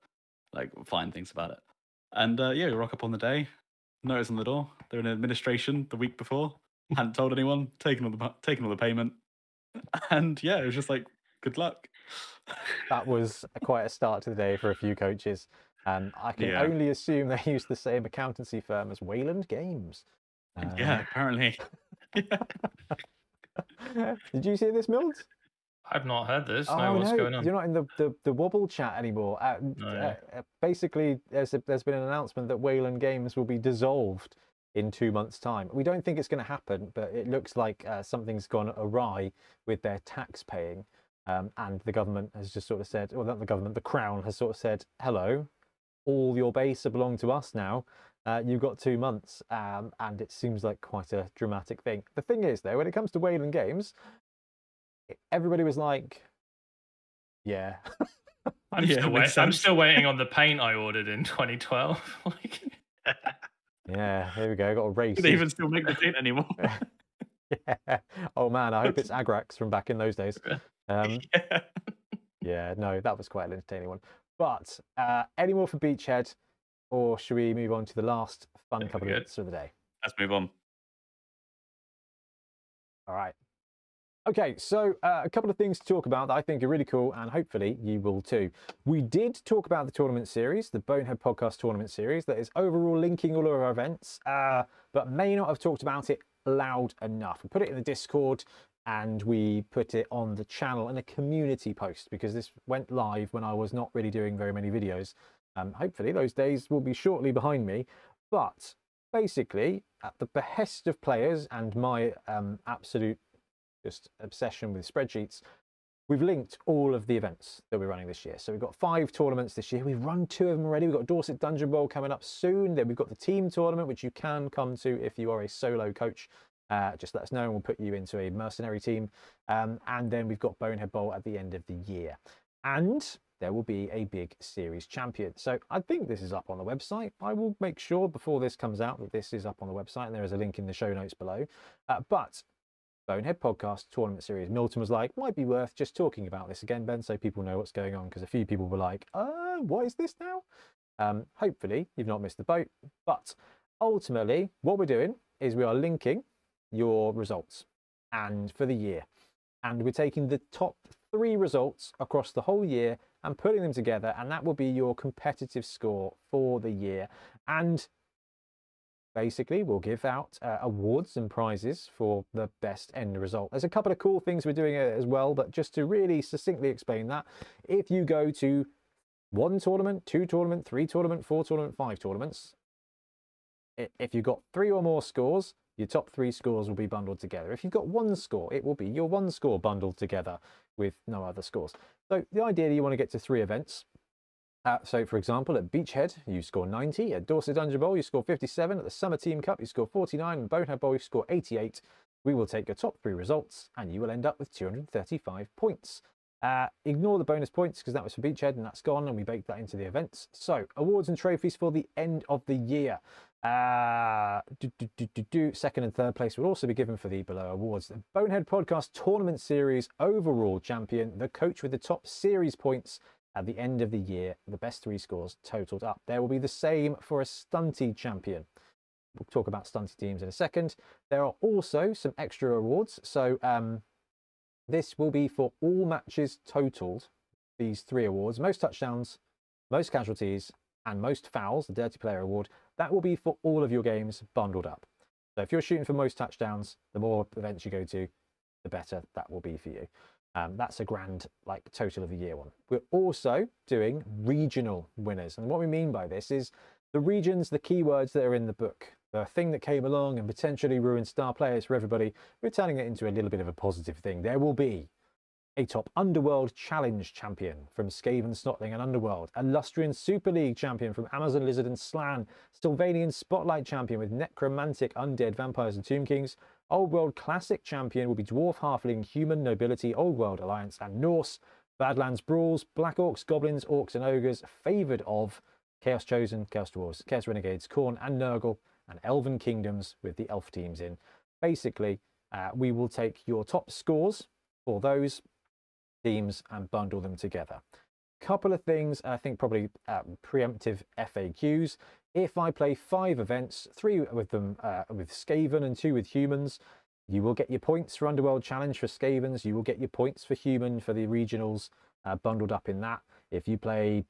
like fine things about it. And uh, yeah, we rock up on the day. Notice on the door. They're in administration the week before. Hadn't told anyone. Taken all the taken all the payment. (laughs) And yeah, it was just like, good luck. That was quite a start to the day for a few coaches. Um, I can Yeah. only assume they (laughs) used the same accountancy firm as Wayland Games. yeah, apparently. Uh, (laughs) Did you see this, Mills? I've not heard this. oh no, what's no, going on? you're not in the, the, the wobble chat anymore. Uh, No. uh, uh, basically, there's a, there's been an announcement that Wayland Games will be dissolved in two months' time. We don't think it's going to happen, but it looks like uh, something's gone awry with their tax paying. Um, and the government has just sort of said, well, not the government, the Crown has sort of said, hello, all your base belong to us now. Uh, you've got two months, um, and it seems like quite a dramatic thing. The thing is, though, when it comes to Wayland Games, everybody was like, yeah, I'm, Yeah, still wait- I'm still waiting on the (laughs) paint I ordered in 2012. (laughs) like, yeah, here we go. I got a race. Do they even still make the paint anymore? (laughs) yeah. Oh man, I hope it's Agrax from back in those days. Um, (laughs) yeah. yeah, no, that was quite an entertaining one. But uh, any more for Beachhead, or should we move on to the last fun Yeah, couple of bits of the day? Let's move on. All right. Okay, so uh, a couple of things to talk about that I think are really cool, and hopefully you will too. We did talk about the tournament series, the Bonehead Podcast tournament series, that is overall linking all of our events, uh, but may not have talked about it loud enough. We put it in the Discord and we put it on the channel in a community post because this went live when I was not really doing very many videos. Um, hopefully, those days will be shortly behind me, but basically, at the behest of players and my um, absolute just obsession with spreadsheets, we've linked all of the events that we're running this year. So we've got five tournaments this year. We've run two of them already. We've got Dorset Dungeon Bowl coming up soon. Then we've got the team tournament, which you can come to if you are a solo coach. Uh, just let us know and we'll put you into a mercenary team. Um, and then we've got Bonehead Bowl at the end of the year. And there will be a big series champion. So I think this is up on the website. I will make sure before this comes out that this is up on the website and there is a link in the show notes below. Uh, but Bonehead Podcast Tournament Series. Milton was like, might be worth just talking about this again, Ben, so people know what's going on, because a few people were like, uh, what is this now? Um, hopefully, you've not missed the boat. But ultimately, what we're doing is we are linking your results and for the year. And we're taking the top three results across the whole year and putting them together, and that will be your competitive score for the year. And basically we'll give out uh, awards and prizes for the best end result. There's a couple of cool things we're doing uh, as well, but just to really succinctly explain that, if you go to one tournament, two tournament, three tournament, four tournament, five tournaments, if you've got three or more scores, your top three scores will be bundled together. If you've got one score, it will be your one score bundled together with no other scores. So the idea that you want to get to three events uh, so, for example, at Beachhead, you score 90. At Dorset Dungeon Bowl, you score 57. At the Summer Team Cup, you score 49. And Bonehead Bowl, you score 88. We will take your top three results, and you will end up with 235 points. Uh, ignore the bonus points because that was for Beachhead and that's gone, and we baked that into the events. So, awards and trophies for the end of the year. Uh, do, do, do, Second and third place will also be given for the below awards. The Bonehead Podcast Tournament Series overall champion, the coach with the top series points, at the end of the year, the best three scores totaled up. There will be the same for a stunty champion. We'll talk about stunty teams in a second. There are also some extra awards. So um, this will be for all matches totaled, these three awards, most touchdowns, most casualties, and most fouls, the Dirty Player Award. That will be for all of your games bundled up. So if you're shooting for most touchdowns, the more events you go to, the better that will be for you. Um, that's a grand like total of the year one. We're also doing regional winners. And what we mean by this is the regions, the keywords that are in the book, the thing that came along and potentially ruined star players for everybody, we're turning it into a little bit of a positive thing. There will be a top Underworld Challenge champion from Skaven, Snotling and Underworld, a Lustrian Super League champion from Amazon Lizard and Slann, Sylvanian Spotlight champion with Necromantic Undead Vampires and Tomb Kings, Old World Classic champion will be Dwarf, Halfling, Human, Nobility, Old World Alliance and Norse, Badlands Brawls, Black Orcs, Goblins, Orcs and Ogres, favoured of Chaos Chosen, Chaos Dwarves, Chaos Renegades, Khorne and Nurgle, and Elven Kingdoms with the Elf teams in. Basically, uh, we will take your top scores for those teams and bundle them together. Couple of things, I think probably uh, preemptive FAQs. If I play five events, three with them uh, with Skaven and two with humans, you will get your points for Underworld Challenge for Skavens. You will get your points for human for the regionals uh, bundled up in that. If you play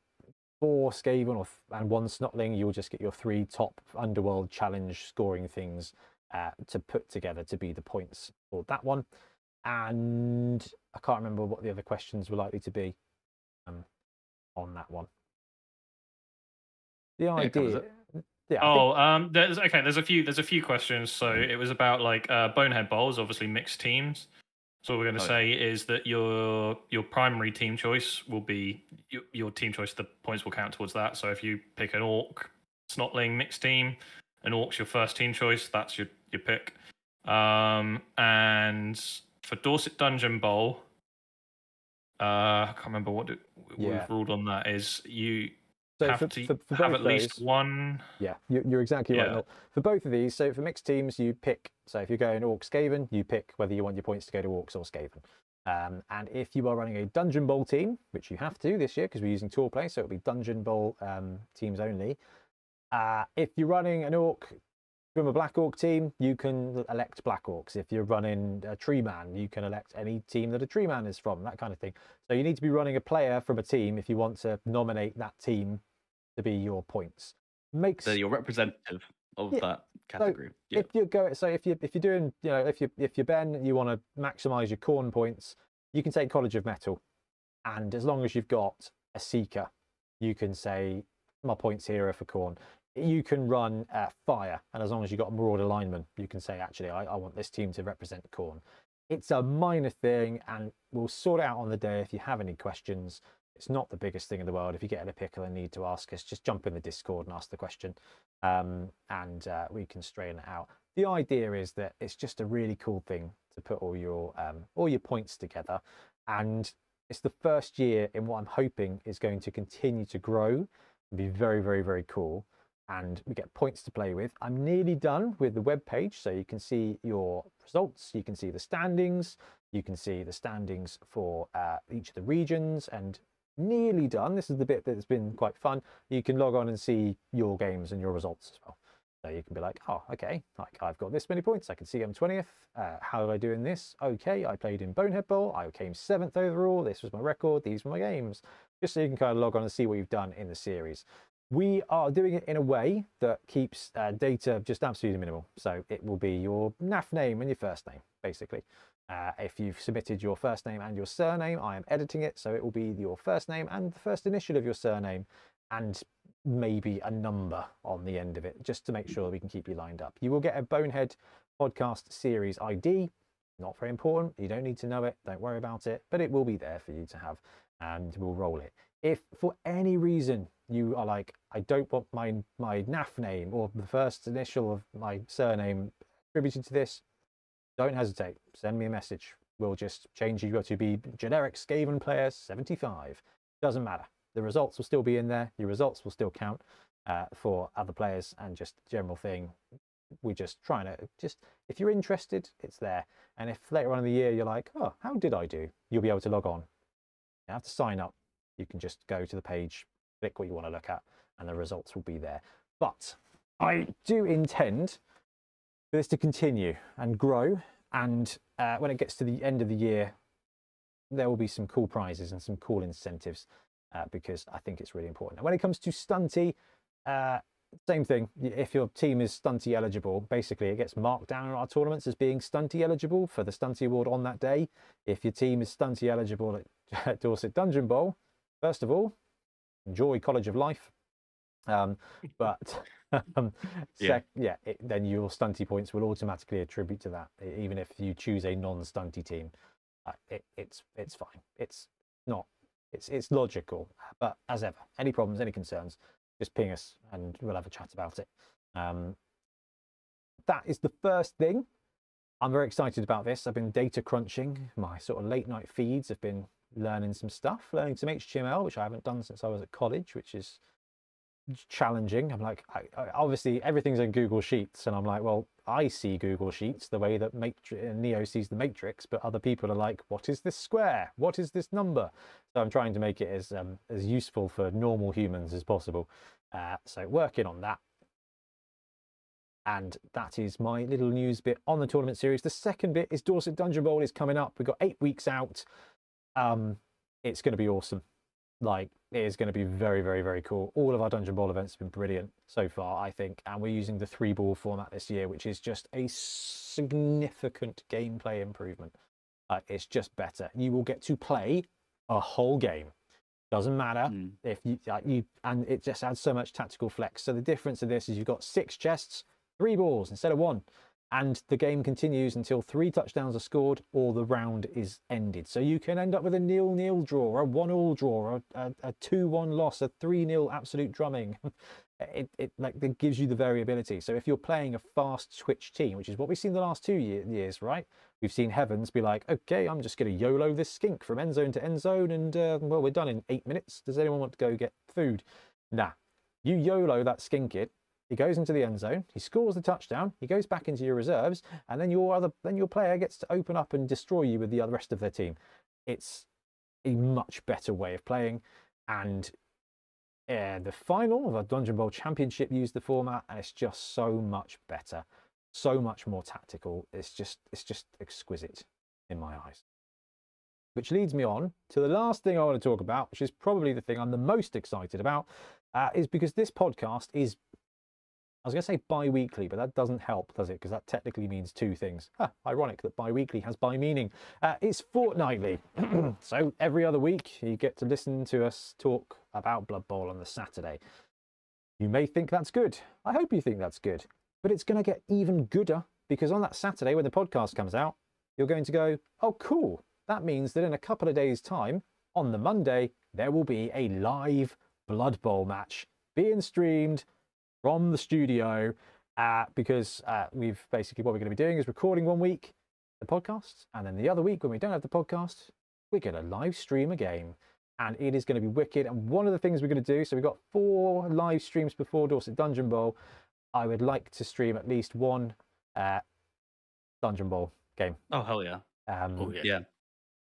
four Skaven or and one Snotling, you'll just get your three top Underworld Challenge scoring things uh, to put together to be the points for that one and I can't remember what the other questions were likely to be um, on that one. The idea. Yeah, oh, think... um, there's okay. There's a few. There's a few questions. So it was about like uh, Bonehead Bowls, obviously mixed teams. So what we're going to oh, say yeah. is that your your primary team choice will be your, your, team choice. The points will count towards that. So if you pick an Orc Snotling mixed team, an Orc's your first team choice. That's your your pick. Um, and for Dorset Dungeon Bowl, uh, I can't remember what it, yeah. we've ruled on that. Is you so have for, to for, for have at those, least one. Yeah, you're exactly right. Yeah. For both of these, so for mixed teams, you pick. So if you're going Orcs Skaven, you pick whether you want your points to go to Orcs or Skaven. Um, and if you are running a Dungeon Bowl team, which you have to this year because we're using tour play, so it'll be Dungeon Bowl um, teams only. Uh, if you're running an Orc from a Black Orc team, you can elect Black Orcs. If you're running a Tree Man, you can elect any team that a Tree Man is from, that kind of thing. So you need to be running a player from a team if you want to nominate that team to be your points. Makes so you're representative of yeah. that category. So yeah. If you go, so if you if you're doing, you know, if you if you're Ben, you want to maximise your Khorne points, you can take College of Metal, and as long as you've got a Seeker, you can say my points here are for Khorne you can run uh, fire, and as long as you've got a marauder lineman, you can say, actually, I, I want this team to represent Khorne. it's a minor thing and we'll sort it out on the day if you have any questions. It's not the biggest thing in the world. If you get in a pickle and need to ask us, just jump in the Discord and ask the question um, and uh, we can straighten it out. The idea is that it's just a really cool thing to put all your um, all your points together and it's the first year in what I'm hoping is going to continue to grow and be very, very, very cool. And we get points to play with. I'm nearly done with the web page, so you can see your results, you can see the standings, you can see the standings for uh, each of the regions, and nearly done. This is the bit that's been quite fun. You can log on and see your games and your results as well. So you can be like, oh, okay, like I've got this many points. I can see I'm 20th. Uh, how did I do in this? Okay, I played in Bonehead Bowl. I came seventh overall. This was my record. These were my games. Just so you can kind of log on and see what you've done in the series. We are doing it in a way that keeps uh, data just absolutely minimal. So it will be your NAF name and your first name, basically. Uh, if you've submitted your first name and your surname, I am editing it. So it will be your first name and the first initial of your surname and maybe a number on the end of it, just to make sure we can keep you lined up. You will get a Bonehead podcast series ID. Not very important. You don't need to know it. Don't worry about it. But it will be there for you to have and we'll roll it. If for any reason you are like, I don't want my, my NAF name or the first initial of my surname attributed to this, don't hesitate. Send me a message. We'll just change you to be generic Skaven player 75. Doesn't matter the results will still be in there. Your results will still count uh, for other players and just general thing. We're just trying to just, if you're interested, it's there. And if later on in the year you're like, oh, how did I do? You'll be able to log on. You have to sign up. You can just go to the page, click what you want to look at, and the results will be there. But I do intend for this to continue and grow. And uh, when it gets to the end of the year, there will be some cool prizes and some cool incentives uh, because I think it's really important. And when it comes to stunty, uh, same thing. If your team is stunty eligible, basically it gets marked down in our tournaments as being stunty eligible for the stunty award on that day. If your team is stunty eligible at (laughs) Dorset Dungeon Bowl, first of all, enjoy College of Life. Um, (laughs) but (laughs) um, yeah, yeah it, then your stunty points will automatically attribute to that, even if you choose a non-stunty team. Uh, it, it's it's fine. It's not it's, it's logical, but as ever, any problems, any concerns, just ping us and we'll have a chat about it. Um, that is the first thing. I'm very excited about this. I've been data crunching. My sort of late night feeds have been learning some stuff, learning some HTML, which I haven't done since I was at college, which is challenging. I'm like, I, I, obviously everything's in Google Sheets, and I'm like, well, I see Google Sheets the way that Matri- Neo sees the Matrix, but other people are like, what is this square? What is this number? So I'm trying to make it as um, as useful for normal humans as possible. Uh, so working on that. And that is my little news bit on the tournament series. The second bit is Dorset Dungeon Bowl is coming up. We've got eight weeks out. Um, it's going to be awesome. Like, it is going to be very, very, very cool. All of our Dungeon Ball events have been brilliant so far, I think. And we're using the three ball format this year, which is just a significant gameplay improvement. Uh, it's just better. You will get to play a whole game. Doesn't matter mm. if you, uh, you, and it just adds so much tactical flex. So the difference of this is you've got six chests, three balls instead of one and the game continues until three touchdowns are scored or the round is ended. So you can end up with a nil-nil draw, a one-all draw, a, 2-1 loss, a 3-0 absolute drumming. (laughs) it, it like it gives you the variability. So if you're playing a fast switch team, which is what we've seen the last two year, years, right? We've seen Heavens be like, okay, I'm just going to YOLO this skink from end zone to end zone, and uh, well, we're done in eight minutes. Does anyone want to go get food? Nah, you YOLO that skink it, he goes into the end zone, he scores the touchdown, he goes back into your reserves, and then your other then your player gets to open up and destroy you with the rest of their team. It's a much better way of playing, and the final of our Dungeon Bowl Championship used the format, and it's just so much better, so much more tactical. It's just it's just exquisite in my eyes. Which leads me on to the last thing I want to talk about, which is probably the thing I'm the most excited about, uh, is because this podcast is I was going to say bi-weekly, but that doesn't help, does it? Because that technically means two things. Huh, ironic that bi-weekly has bi-meaning. Uh, it's fortnightly. (clears throat) so every other week, you get to listen to us talk about Blood Bowl on the Saturday. You may think that's good. I hope you think that's good. But it's going to get even gooder because on that Saturday when the podcast comes out, you're going to go, oh, cool. That means that in a couple of days' time, on the Monday, there will be a live Blood Bowl match being streamed from the studio uh, because uh, we've basically what we're going to be doing is recording one week the podcast, and then the other week when we don't have the podcast, we're going to live stream a game. And it is going to be wicked. And one of the things we're going to do, so we've got four live streams before Dorset Dungeon Bowl. I would like to stream at least one uh, Dungeon Bowl game. Oh hell yeah! Um, Oh, yeah. Yeah,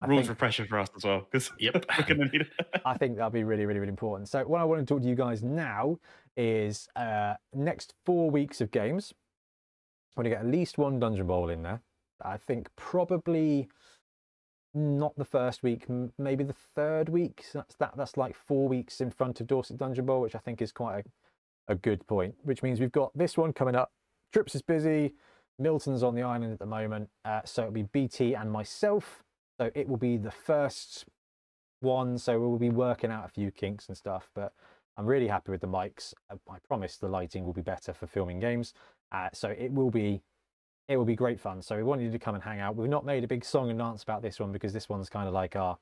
I rules think- for pressure for us as well because Yep. (laughs) we're gonna need it. (laughs) I think that'll be really, really, really important. So, what I want to talk to you guys now is uh, next four weeks of games. I'm going to get at least one Dungeon Bowl in there. I think probably not the first week, maybe the third week. So that's that. That's like four weeks in front of Dorset Dungeon Bowl, which I think is quite a, a good point. Which means we've got this one coming up. Trips is busy. Milton's on the island at the moment, uh, so it'll be BT and myself. So it will be the first one, so we'll be working out a few kinks and stuff. But I'm really happy with the mics. Uh, I promise the lighting will be better for filming games, uh, so it will be it will be great fun. So we want you to come and hang out. We've not made a big song and dance about this one because this one's kind of like our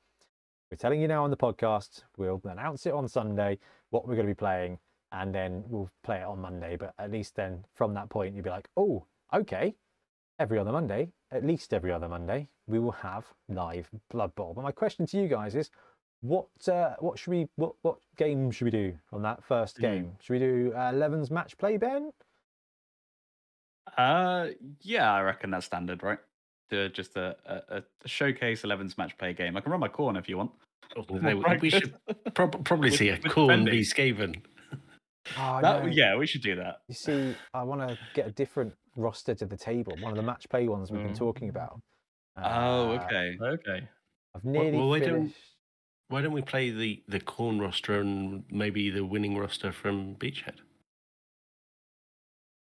we're telling you now on the podcast. We'll announce it on Sunday what we're going to be playing, and then we'll play it on Monday. But at least then from that point you'll be like, oh, okay. Every other Monday, at least every other Monday, we will have live Blood Bowl. But my question to you guys is, what uh, what should we what what game should we do on that first Hmm. game? Should we do uh, Eleven's match play, Ben? Uh, yeah, I reckon that's standard, right? Do just a, a, a showcase 11's match play game. I can run my Khorne if you want. Oh, With they- more we should practice. (laughs) prob- probably see a Khorne be Skaven. Oh, That- no. yeah, we should do that. You see, I want to get a different roster to the table. One of the match play ones we've been talking Mm. about. Oh, Uh, okay. Okay. I've nearly well, why don't- finished. Why don't we play the the Khorne roster and maybe the winning roster from Beachhead?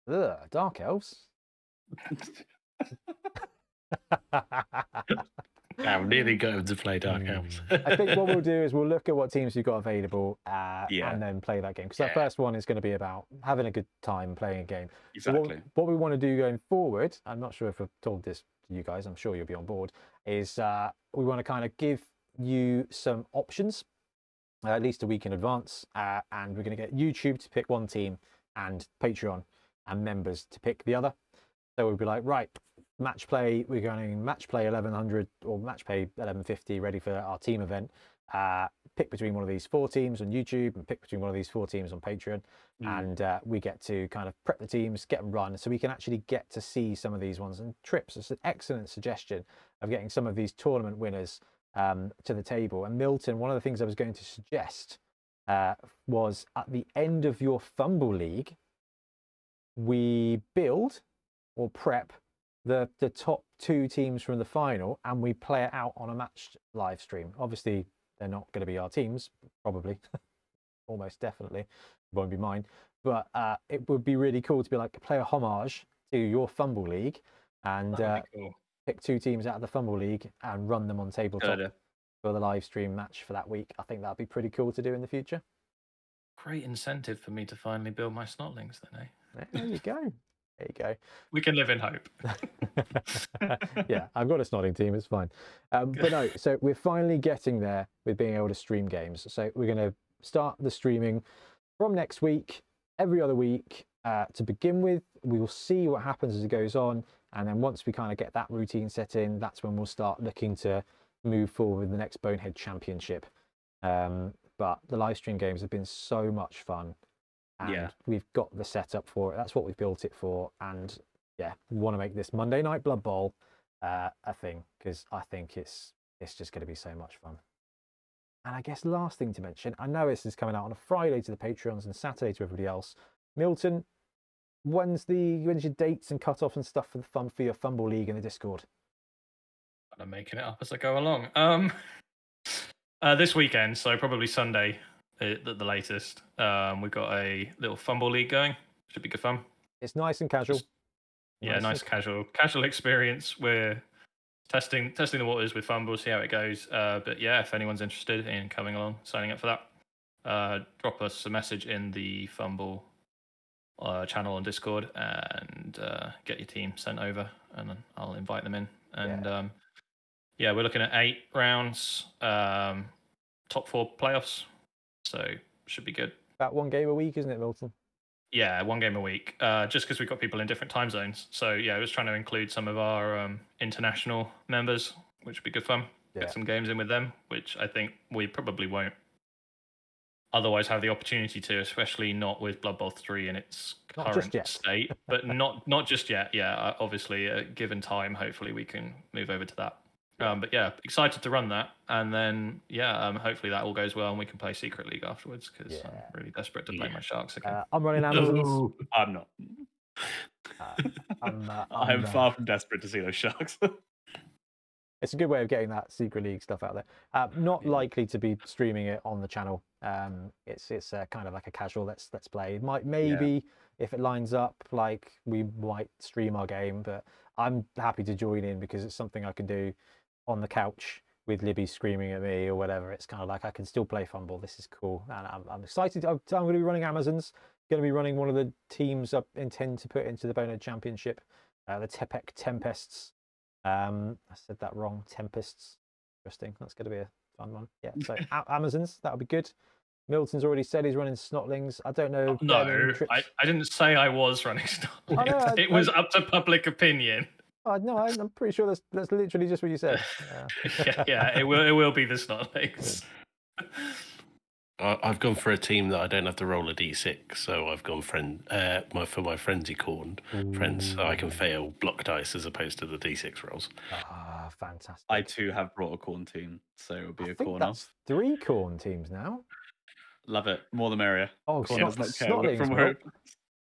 Ugh, Dark Elves. (laughs) I'm nearly going to play Dark Elves. I think what we'll (laughs) do is we'll look at what teams you've got available uh, Yeah. and then play that game. Because that first one is going to be about having a good time playing a game. So exactly. What, what we want to do going forward, I'm not sure if I've told this to you guys, I'm sure you'll be on board, is uh, we want to kind of give you some options, uh, at least a week in advance. Uh, and we're going to get YouTube to pick one team and Patreon and members to pick the other. So we'll be like, right, match play, we're going match play 1100 or match play 1150 ready for our team event. Uh, pick between one of these four teams on YouTube and pick between one of these four teams on Patreon Mm. and uh, we get to kind of prep the teams, get them run, so we can actually get to see some of these ones. And trips is an excellent suggestion of getting some of these tournament winners um, to the table. And Milton, one of the things I was going to suggest uh, was at the end of your FUMBBL League, we build or prep the the top two teams from the final, and we play it out on a match live stream. Obviously, they're not going to be our teams, probably, (laughs) almost definitely won't be mine. But uh, it would be really cool to be like play a homage to your FUMBBL League and uh, cool. Pick two teams out of the FUMBBL League and run them on tabletop for the live stream match for that week. I think that'd be pretty cool to do in the future. Great incentive for me to finally build my snotlings then, eh? There you go. There you go. We can live in hope. (laughs) yeah, I've got a snotling team. It's fine. Um, but no, (laughs) so we're finally getting there with being able to stream games. So we're going to start the streaming from next week, every other week. Uh, to begin with, we will see what happens as it goes on, and then once we kind of get that routine set in, that's when we'll start looking to move forward with the next Bonehead Championship. Um, but the live stream games have been so much fun, and Yeah. we've got the setup for it. That's what we've built it for, and yeah, we want to make this Monday Night Blood Bowl uh, a thing because I think it's it's just going to be so much fun. And I guess last thing to mention, I know this is coming out on a Friday to the Patreons and Saturday to everybody else. Milton, when's the when's your dates and cut-off and stuff for the fun for your FUMBBL League in the Discord? I'm making it up as I go along. Um, uh, this weekend, so probably Sunday at the, the latest. Um, we've got a little FUMBBL league going. Should be good fun. It's nice and casual. Yeah, Nice nice and- casual casual experience. We're testing testing the waters with FUMBBL, see how it goes. Uh, but yeah, if anyone's interested in coming along, signing up for that, uh, drop us a message in the FUMBBL uh, channel on Discord and uh, get your team sent over, and then I'll invite them in And yeah, um, yeah we're looking at eight rounds, um, top four playoffs. So should be good. About one game a week, isn't it, Milton? Yeah, one game a week. Uh, just because we've got people in different time zones. So yeah, I was trying to include some of our um, international members, which would be good fun. Yeah. Get some games in with them, which I think we probably won't otherwise have the opportunity to, especially not with Blood Bowl three in its not current state. but (laughs) not not just yet. Yeah, uh, obviously, uh, given time, hopefully we can move over to that. Um, but yeah, excited to run that, and then yeah, um, hopefully that all goes well and we can play Secret League afterwards because yeah. I'm really desperate to play yeah. my Sharks again. Uh, I'm running (laughs) Amazons. I'm not. Uh, I'm, uh, (laughs) I'm, I'm far from desperate to see those Sharks. It's a good way of getting that Secret League stuff out there. Uh, not yeah. likely to be streaming it on the channel. Um, it's it's uh, kind of like a casual let's let's play. It might maybe yeah. if it lines up, like we might stream our game, but I'm happy to join in because it's something I can do on the couch with Libby screaming at me or whatever. It's kind of like I can still play FUMBBL. This is cool, and I'm, I'm excited. I'm, I'm going to be running Amazons. Going to be running one of the teams I intend to put into the Bonehead Championship, uh, the Tepec Tempests. Um, I said that wrong. Tempests. Interesting. That's going to be a fun one. Yeah. So (laughs) Amazons, that'll be good. Milton's already said he's running Snotlings. I don't know. no, I, I, didn't say I was running (laughs) Snotlings. Know, it I, was up to public opinion. Oh, no, I'm pretty sure that's that's literally just what you said. (laughs) yeah, yeah, it will it will be the Snotlings. I've gone for a team that I don't have to roll a d6, so I've gone friend uh, my, for my frenzy Khorne friends, so I can fail block dice as opposed to the d6 rolls. Ah, fantastic! I too have brought a Khorne team, so it'll be I a corn. That's three Khorne teams now. Love it, more the merrier. Oh, snot, not from where...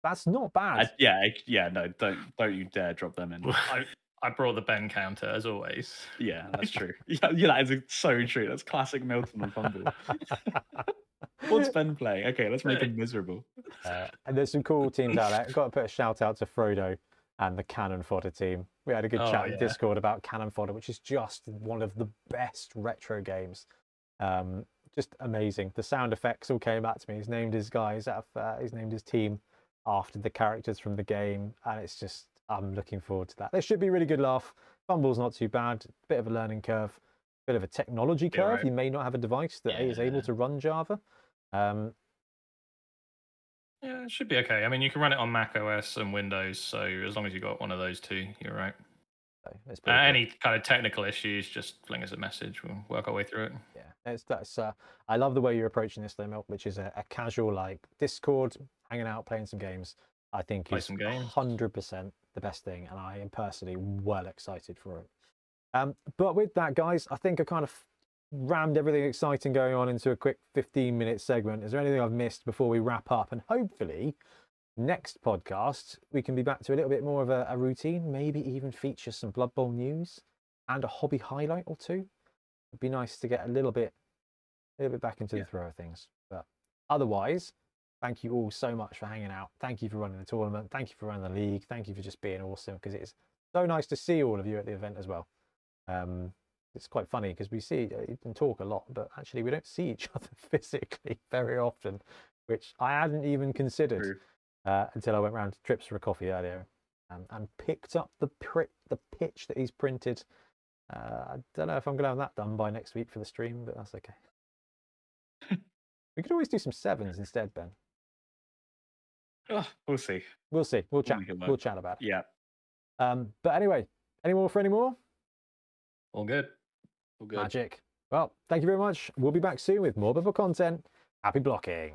That's not bad. I, yeah, yeah, no, don't don't you dare drop them in. (laughs) I, I brought the Ben counter as always. Yeah, that's true. (laughs) yeah, yeah, that is so true. That's classic Milton and FUMBBL. (laughs) What's Ben playing? Okay, let's make him miserable. Uh, and there's some cool teams out there. I've got to put a shout out to Frodo and the Cannon Fodder team. We had a good oh, chat yeah. in Discord about Cannon Fodder, which is just one of the best retro games. Um, just amazing. The sound effects all came back to me. He's named his guys uh, he's named his team after the characters from the game, and it's just I'm looking forward to that. There should be a really good laugh. FUMBBL's not too bad. Bit of a learning curve, bit of a technology curve. Right. You may not have a device that yeah. is able to run Java. Um, yeah, it should be okay. I mean, you can run it on Mac OS and Windows, so as long as you got one of those two, you're right. So uh, any kind of technical issues, just fling us a message. We'll work our way through it. Yeah, it's that's. Uh, I love the way you're approaching this, though, Milk, which is a, a casual like Discord, hanging out, playing some games. I think Play is hundred percent the best thing, and I am personally well excited for it. Um, but with that, guys, I think I kind of rammed everything exciting going on into a quick 15 minute segment. Is there anything I've missed before we wrap up? And hopefully, next podcast, we can be back to a little bit more of a, a routine, maybe even feature some Blood Bowl news and a hobby highlight or two. It'd be nice to get a little bit, a little bit back into yeah. the throw of things. But otherwise, thank you all so much for hanging out. Thank you for running the tournament. Thank you for running the league. Thank you for just being awesome because it's so nice to see all of you at the event as well. Um, it's quite funny because we see uh, you can talk a lot, but actually we don't see each (laughs) other physically very often, which I hadn't even considered uh, until I went round to Trips for a coffee earlier um, and picked up the the pitch that he's printed. Uh, I don't know if I'm going to have that done by next week for the stream, but that's okay. (laughs) we could always do some sevens instead, Ben. Oh, we'll see. We'll see. We'll chat. We'll chat about it. Yeah. Um, but anyway, any more for any more? All good. All good. Magic. Well, thank you very much. We'll be back soon with more Bubble content. Happy blocking.